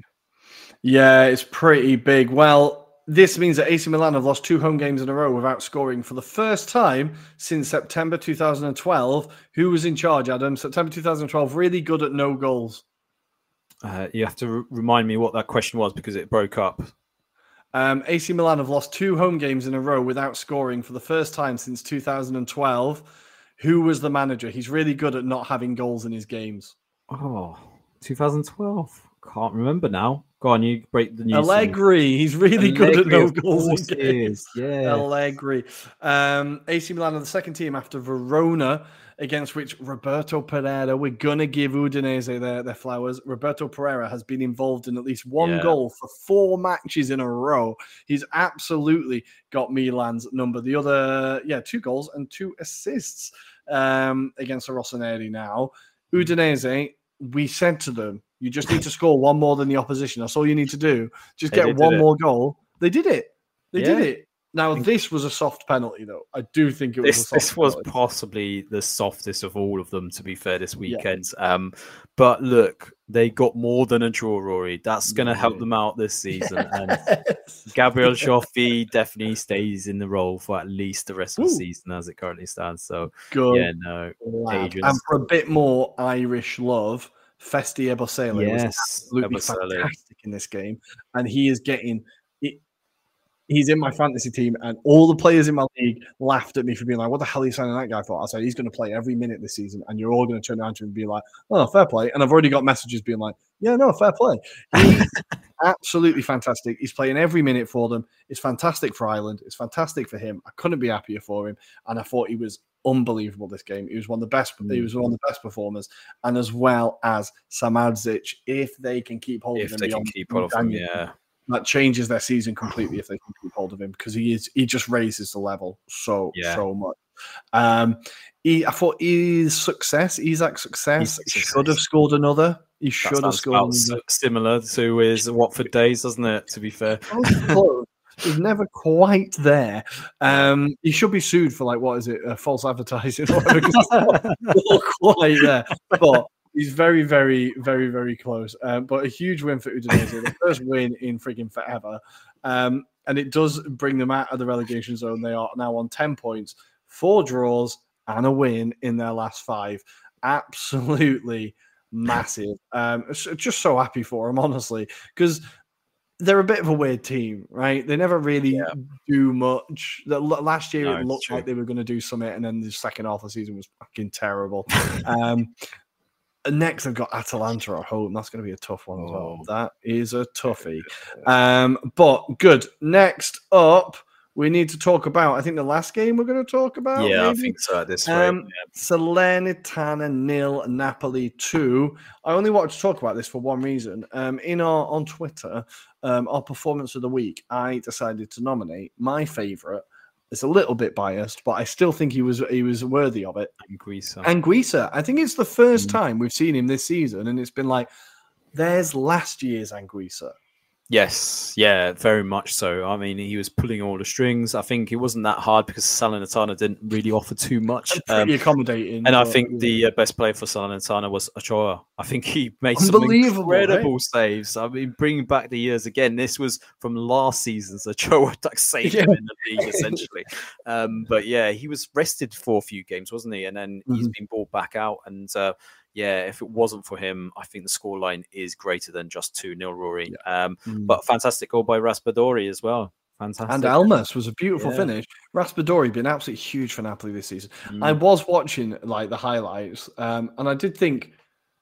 Yeah, it's pretty big. Well, this means that AC Milan have lost two home games in a row without scoring for the first time since September 2012. Who was in charge, Adam? September 2012, really good at no goals. Uh, you have to r- remind me what that question was because it broke up. Um, AC Milan have lost two home games in a row without scoring for the first time since 2012. Who was the manager? He's really good at not having goals in his games. Oh, 2012. Can't remember now. Go on, you break the news. Allegri. He's really good at Allegri, no goals course in he games. is, <laughs> Yeah. Allegri. Um, AC Milan are the second team after Verona, against which Roberto Pereyra, we're going to give Udinese their, their flowers. Roberto Pereyra has been involved in at least one Yeah. goal for four matches in a row. He's absolutely got Milan's number. The other, yeah, two goals and two assists um, against the Rossoneri now. Udinese, we said to them, you just need to score one more than the opposition. That's all you need to do. Just get did one more goal. They did it. They did it. Now this was a soft penalty, though. I do think it was. a This, soft this was possibly the softest of all of them, to be fair, this Yeah. weekend. Um, but look, they got more than a draw, Rory. That's going to help them out this season. <laughs> And Gabriel Cioffi definitely stays in the role for at least the rest of the season as it currently stands. So, Good yeah, no. And for a bit more Irish love, Festy Ebosele was absolutely Ebosele. fantastic in this game, and he is getting. It, he's in my fantasy team, and all the players in my league laughed at me for being like, "What the hell are you signing that guy for?" I said, "He's going to play every minute this season," and you're all going to turn around to him and be like, "Oh, fair play." And I've already got messages being like, "Yeah, no, fair play." He's <laughs> absolutely fantastic. He's playing every minute for them. It's fantastic for Ireland. It's fantastic for him. I couldn't be happier for him, and I thought he was unbelievable this game. He was one of the best. He was one of the best performers, and as well as Samardzic, if they can keep hold If of him, they can keep hold of him, yeah. that changes their season completely if they can keep hold of him because he is he just raises the level so Yeah. so much. Um, he, I thought his success, Isaac Success, should have scored another. He should have scored another. similar to his Watford days, doesn't it? To be fair. He's never quite there. Um, he should be sued for like what is it, uh, false advertising? or whatever, <laughs> not, quite there, but he's very, very, very, very close. Um, but a huge win for Udinese, the first win in freaking forever, um, and it does bring them out of the relegation zone. They are now on ten points, four draws and a win in their last five. Absolutely massive. Um, just so happy for them, honestly, because they're a bit of a weird team, right? They never really Yeah. do much. The, last year No, it looked like they were going to do something, and then the second half of the season was fucking terrible. <laughs> um, next, they've got Atalanta at home. That's going to be a tough one as well. Oh. That is a toughie. <laughs> Um, but good. Next up, we need to talk about. I think the last game we're going to talk about. yeah, I think so at this rate. Um, Salernitana nil, Napoli two. I only wanted to talk about this for one reason. Um, in our on Twitter, um, our performance of the week, I decided to nominate my favourite. It's a little bit biased, but I still think he was he was worthy of it. yeah. Anguissa. Anguissa, I think it's the first Mm. time we've seen him this season, and it's been like, there's last year's Anguissa. Yes, yeah, very much so. I mean, he was pulling all the strings. I think it wasn't that hard because Salernitana didn't really offer too much. And Um, pretty accommodating. and I think the uh, best player for Salernitana was Ochoa. I think he made some eh? incredible saves. I mean, bringing back the years again. This was from last season's Ochoa that saved him in the league, essentially. Um, but yeah, he was rested for a few games, wasn't he? And then he's Mhm. been brought back out. And uh, yeah, if it wasn't for him, I think the scoreline is greater than just 2 0 Rory. Um, Mm. but fantastic goal by Raspadori as well. Fantastic. And Elmas was a beautiful Yeah. finish. Raspadori been absolutely huge for Napoli this season. Mm. I was watching like the highlights, um, and I did think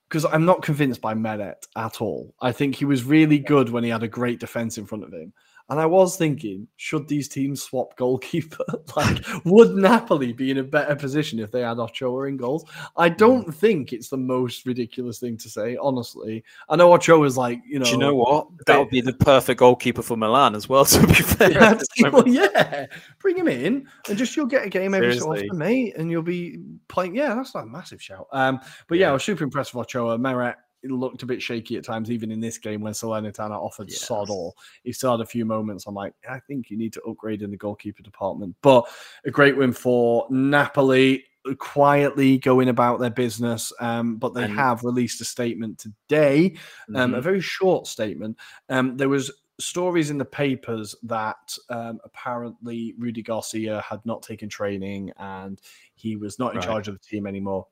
because I'm not convinced by Meret at all. I think he was really good when he had a great defense in front of him. And I was thinking, should these teams swap goalkeeper? <laughs> like, would Napoli be in a better position if they had Ochoa in goals? I Mm. don't think it's the most ridiculous thing to say, honestly. I know Ochoa's like, you know, Do you know what? That would be the perfect goalkeeper for Milan as well. <laughs> To be fair, Yeah, <laughs> well, yeah, bring him in and just you'll get a game every so often, mate, and you'll be playing. Yeah, that's not a massive shout. Um, but yeah, I was super impressed with Ochoa. Meret it looked a bit shaky at times, even in this game when Salernitana offered Yes. sod all. He still had a few moments. I'm like, I think you need to upgrade in the goalkeeper department. But a great win for Napoli. Quietly going about their business, um, but they And- have released a statement today um, a Mhm. very short statement. Um, there was stories in the papers that um, apparently Rudy Garcia had not taken training and he was not in Right. charge of the team anymore.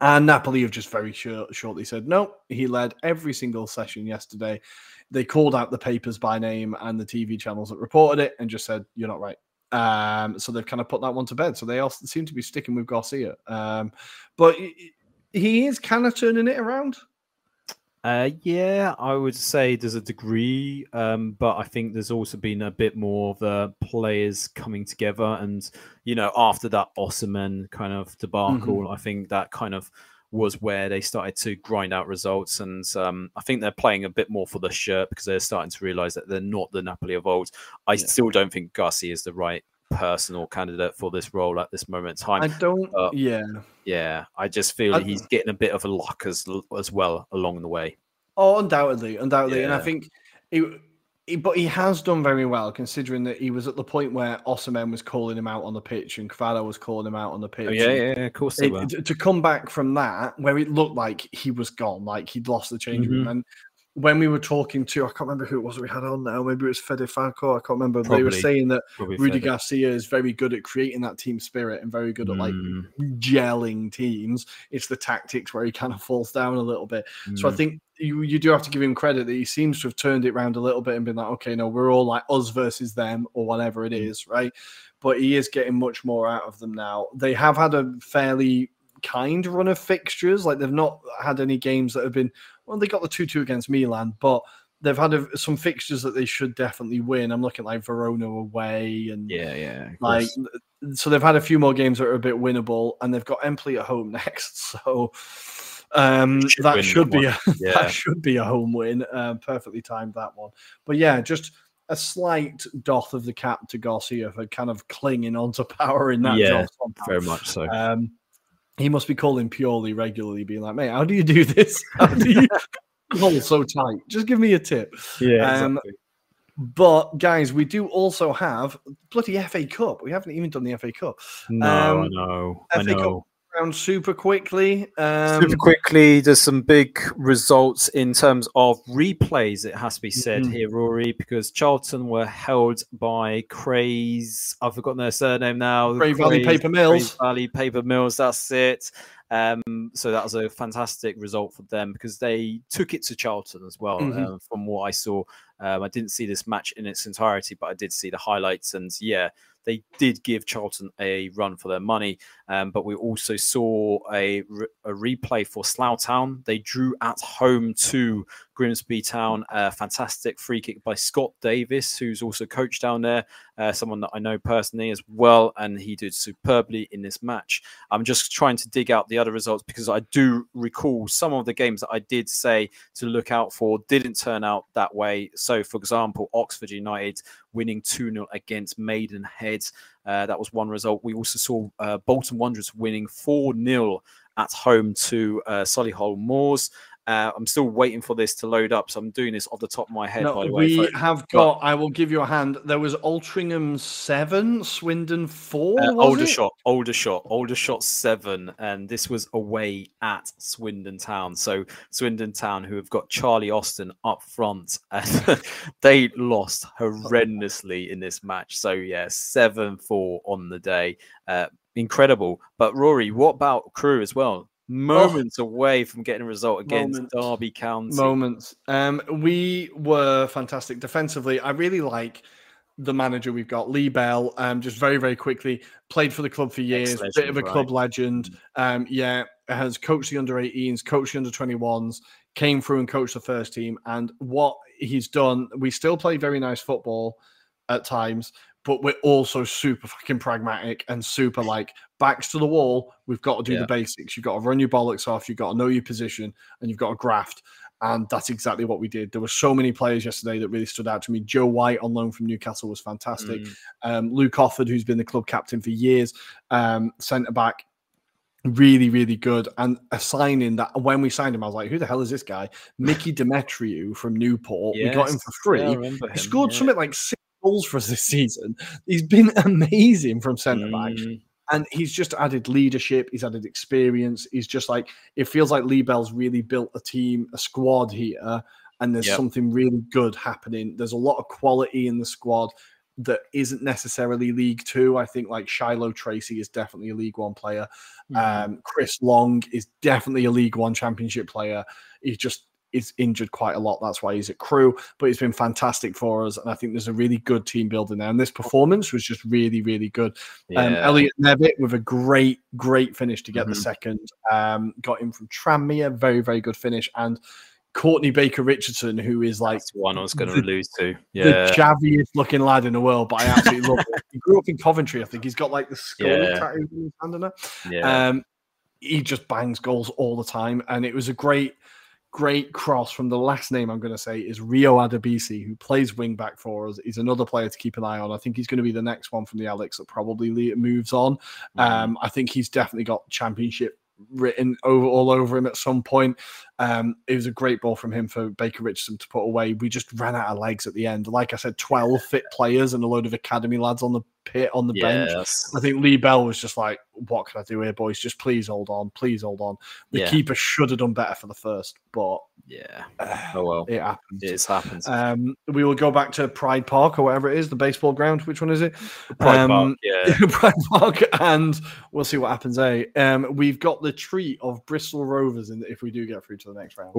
And Napoli have just very short, shortly said, no, he led every single session yesterday. They called out the papers by name and the TV channels that reported it and just said, you're not right. Um, so they've kind of put that one to bed. So they all seem to be sticking with Garcia. Um, but he- he is kind of turning it around. Uh, yeah, I would say there's a degree, um, but I think there's also been a bit more of the players coming together, and you know, after that Osimhen kind of debacle, I think that kind of was where they started to grind out results, and um, I think they're playing a bit more for the shirt because they're starting to realize that they're not the Napoli of old. I Yeah. still don't think Garcia is the right person or candidate for this role at this moment in time. I don't. uh, yeah. yeah, I just feel I- he's getting a bit of a luck as as well along the way. Oh, undoubtedly, undoubtedly, and I think he, he, but he has done very well considering that he was at the point where Osimhen was calling him out on the pitch and Kvara was calling him out on the pitch. Oh, yeah, and yeah, of course they it- were. to, come back from that, where it looked like he was gone, like he'd lost the change room, Mhm. and when we were talking to, I can't remember who it was we had on now. Maybe it was Fede Falco. I can't remember. They were saying that Probably Rudy fair. Garcia is very good at creating that team spirit and very good at like Mm, gelling teams. It's the tactics where he kind of falls down a little bit. So I mm. think you, you do have to give him credit that he seems to have turned it around a little bit and been like, okay, no, we're all like us versus them or whatever it Mm. right? But he is getting much more out of them now. They have had a fairly kind run of fixtures. Like they've not had any games that have been, well, they got the 2 2 against Milan, but they've had a, some fixtures that they should definitely win. I'm looking like Verona away and yeah, yeah. like so they've had a few more games that are a bit winnable, and they've got Empoli at home <laughs> next. So um, Should that should be a <laughs> Yeah. that should be a home win. Um, perfectly timed that one. But yeah, just a slight doth of the cap to Garcia for kind of clinging onto power in that Yeah, job. somehow. very much so. Um, he must be calling Pioli regularly, being like, "Mate, how do you do this? <laughs> How do you <laughs> hold so tight? Just give me a tip." yeah, um, But guys, we do also have bloody FA Cup. We haven't even done the FA Cup. no, I um, know, I FA Cup know. Round super quickly. Um, Super quickly, there's some big results in terms of replays. It has to be said Mhm. here, Rory, because Charlton were held by Craze. I've forgotten their surname now. Cray Valley Paper Mills. Cray Valley Paper Mills. That's it. Um, so that was a fantastic result for them because they took it to Charlton as well. Mhm. um, from what I saw, um, I didn't see this match in its entirety, but I did see the highlights, and yeah, they did give Charlton a run for their money. Um, but we also saw a, a replay for Slough Town. They drew at home to Grimsby Town. A fantastic free kick by Scott Davis, who's also coached down there, uh, someone that I know personally as well, and he did superbly in this match. I'm just trying to dig out the other results because I do recall some of the games that I did say to look out for didn't turn out that way. So, for example, Oxford United winning 2 0 against Maidenhead. Uh, that was one result. We also saw uh, Bolton Wanderers winning 4 0 at home to uh, Solihull Moors. Uh, I'm still waiting for this to load up, so I'm doing this off the top of my head. no, by the way, we folks. have got. I will give you a hand. There was Altrincham seven, Swindon four. Uh, older it? shot, Aldershot, older shot seven, and this was away at Swindon Town. So Swindon Town, who have got Charlie Austin up front, and <laughs> they lost horrendously in this match. So yeah, seven four on the day, uh, incredible. But Rory, what about Crewe as well? Moments away from getting a result against Moments. Derby County. moments. Um, we were fantastic defensively. I really like the manager we've got, Lee Bell. Um, just very very quickly played for the club for years, bit of a right. club legend. Um, yeah, has coached the under 18s, coached the under 21s, came through and coached the first team. And what he's done, we still play very nice football at times, but we're also super fucking pragmatic and super like backs to the wall. We've got to do Yeah. the basics. You've got to run your bollocks off. You've got to know your position, and you've got to graft. And that's exactly what we did. There were so many players yesterday that really stood out to me. Joe White on loan from Newcastle was fantastic. Mm. Um, Luke Offord, who's been the club captain for years, um, centre back, really, really good. And a signing that when we signed him, I was like, who the hell is this guy? Mickey <laughs> Demetriou from Newport. We got him for free. He scored yeah. something like six goals for us this season. He's been <laughs> amazing from centre back Mm, and he's just added leadership. He's added experience. He's just like it feels like Lee Bell's really built a team, a squad here, and there's Yep. something really good happening. There's a lot of quality in the squad that isn't necessarily League Two. I think like Shilow Tracey is definitely a League One player. mm. Um, Chris Long is definitely a League One Championship player. He's just is injured quite a lot. That's why he's at Crewe, but he's been fantastic for us. And I think there's a really good team building there. And this performance was just really, really good. Um, yeah. Elliot Nevitt with a great, great finish to get the Mhm. second. Um, got him from Tranmere, very, very good finish. And Courtney Baker Richardson, who is like That's one I was going to lose to. yeah, the Yeah. jabbiest looking lad in the world, but I absolutely love him. <laughs> He grew up in Coventry, I think. He's got like the skull Yeah. tattoo on his hand and yeah. Um, he just bangs goals all the time, and it was a great, great cross from the last name I'm going to say is Rio Adebisi, who plays wing back for us. He's another player to keep an eye on. I think he's going to be the next one from the Alex that probably moves on. Mm-hmm. Um, I think he's definitely got championship written over all over him at some point. Um, it was a great ball from him for Baker Richardson to put away. We just ran out of legs at the end. Like I said, 12 fit players and a load of academy lads on the pit on the bench. I think Lee Bell was just like, "What can I do here, boys? Just please hold on, please hold on." The Yeah. keeper should have done better for the first, but Yeah. uh, <sighs> Oh well. it happened. It's happened. Um, we will go back to Pride Park or whatever it is, the baseball ground. Which one is it? Pride um, Park, yeah. <laughs> Pride Park, and we'll see what happens. Eh? Um, we've got the treat of Bristol Rovers, in if we do get through to the next round.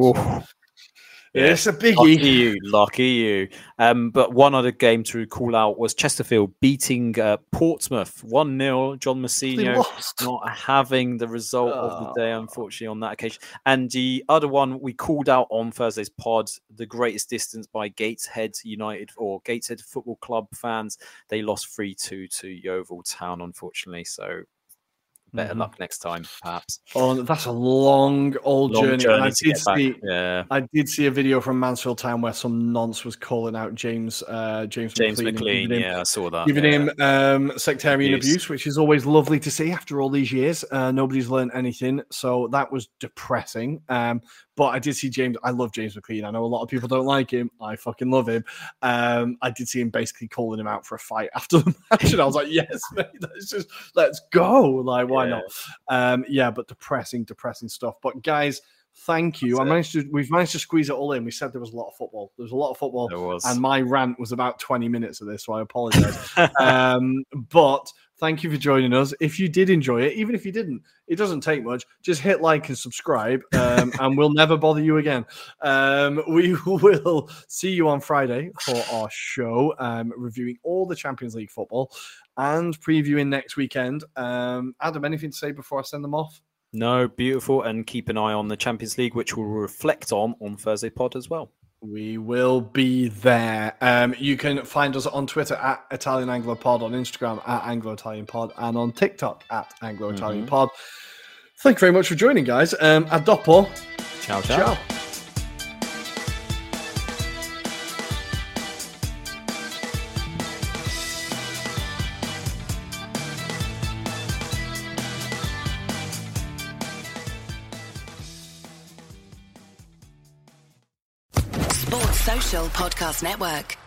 Oof. It's a Lucky biggie. you, lucky you. Um, but one other game to call out was Chesterfield beating uh, Portsmouth 1 0. John Mousinho not having the result of the day, Oh. unfortunately, on that occasion. And the other one we called out on Thursday's pod, the greatest distance by Gateshead United or Gateshead Football Club fans. They lost 3 2 to Yeovil Town, unfortunately. So better Mhm. luck next time, perhaps. Oh, that's a long old Long journey. and I did see. Yeah. I did see a video from Mansfield Town where some nonce was calling out James uh, James, James McLean, McLean, him, yeah, I saw that. giving yeah. him um, sectarian Abuse. abuse. which is always lovely to see after all these years. Uh, nobody's learned anything, so that was depressing. Um, but I did see James. I love James McLean. I know a lot of people don't like him. I fucking love him. Um, I did see him basically calling him out for a fight <laughs> after the match, and I was like, "Yes, <laughs> mate, let's just let's go." Like, why Yeah. not? Um, yeah, but depressing, depressing stuff. But guys, thank you. That's I it. managed to. We've managed to squeeze it all in. We said there was a lot of football. There was a lot of football, There was. and my rant was about twenty minutes of this, so I apologize. <laughs> um, but thank you for joining us. If you did enjoy it, even if you didn't, it doesn't take much. Just hit like and subscribe, um, and we'll never bother you again. Um, we <laughs> will see you on Friday for our show, um, reviewing all the Champions League football and previewing next weekend. Um, Adam, anything to say before I send them off? No, beautiful. And keep an eye on the Champions League, which we'll reflect on on Thursday pod as well. We will be there. Um, you can find us on Twitter at Italian Anglo Pod, on Instagram at Anglo Italian Pod, and on TikTok at Anglo Italian Mhm. Pod. Thank you very much for joining, guys. Um, a dopo. Ciao, Ciao. Podcast Network.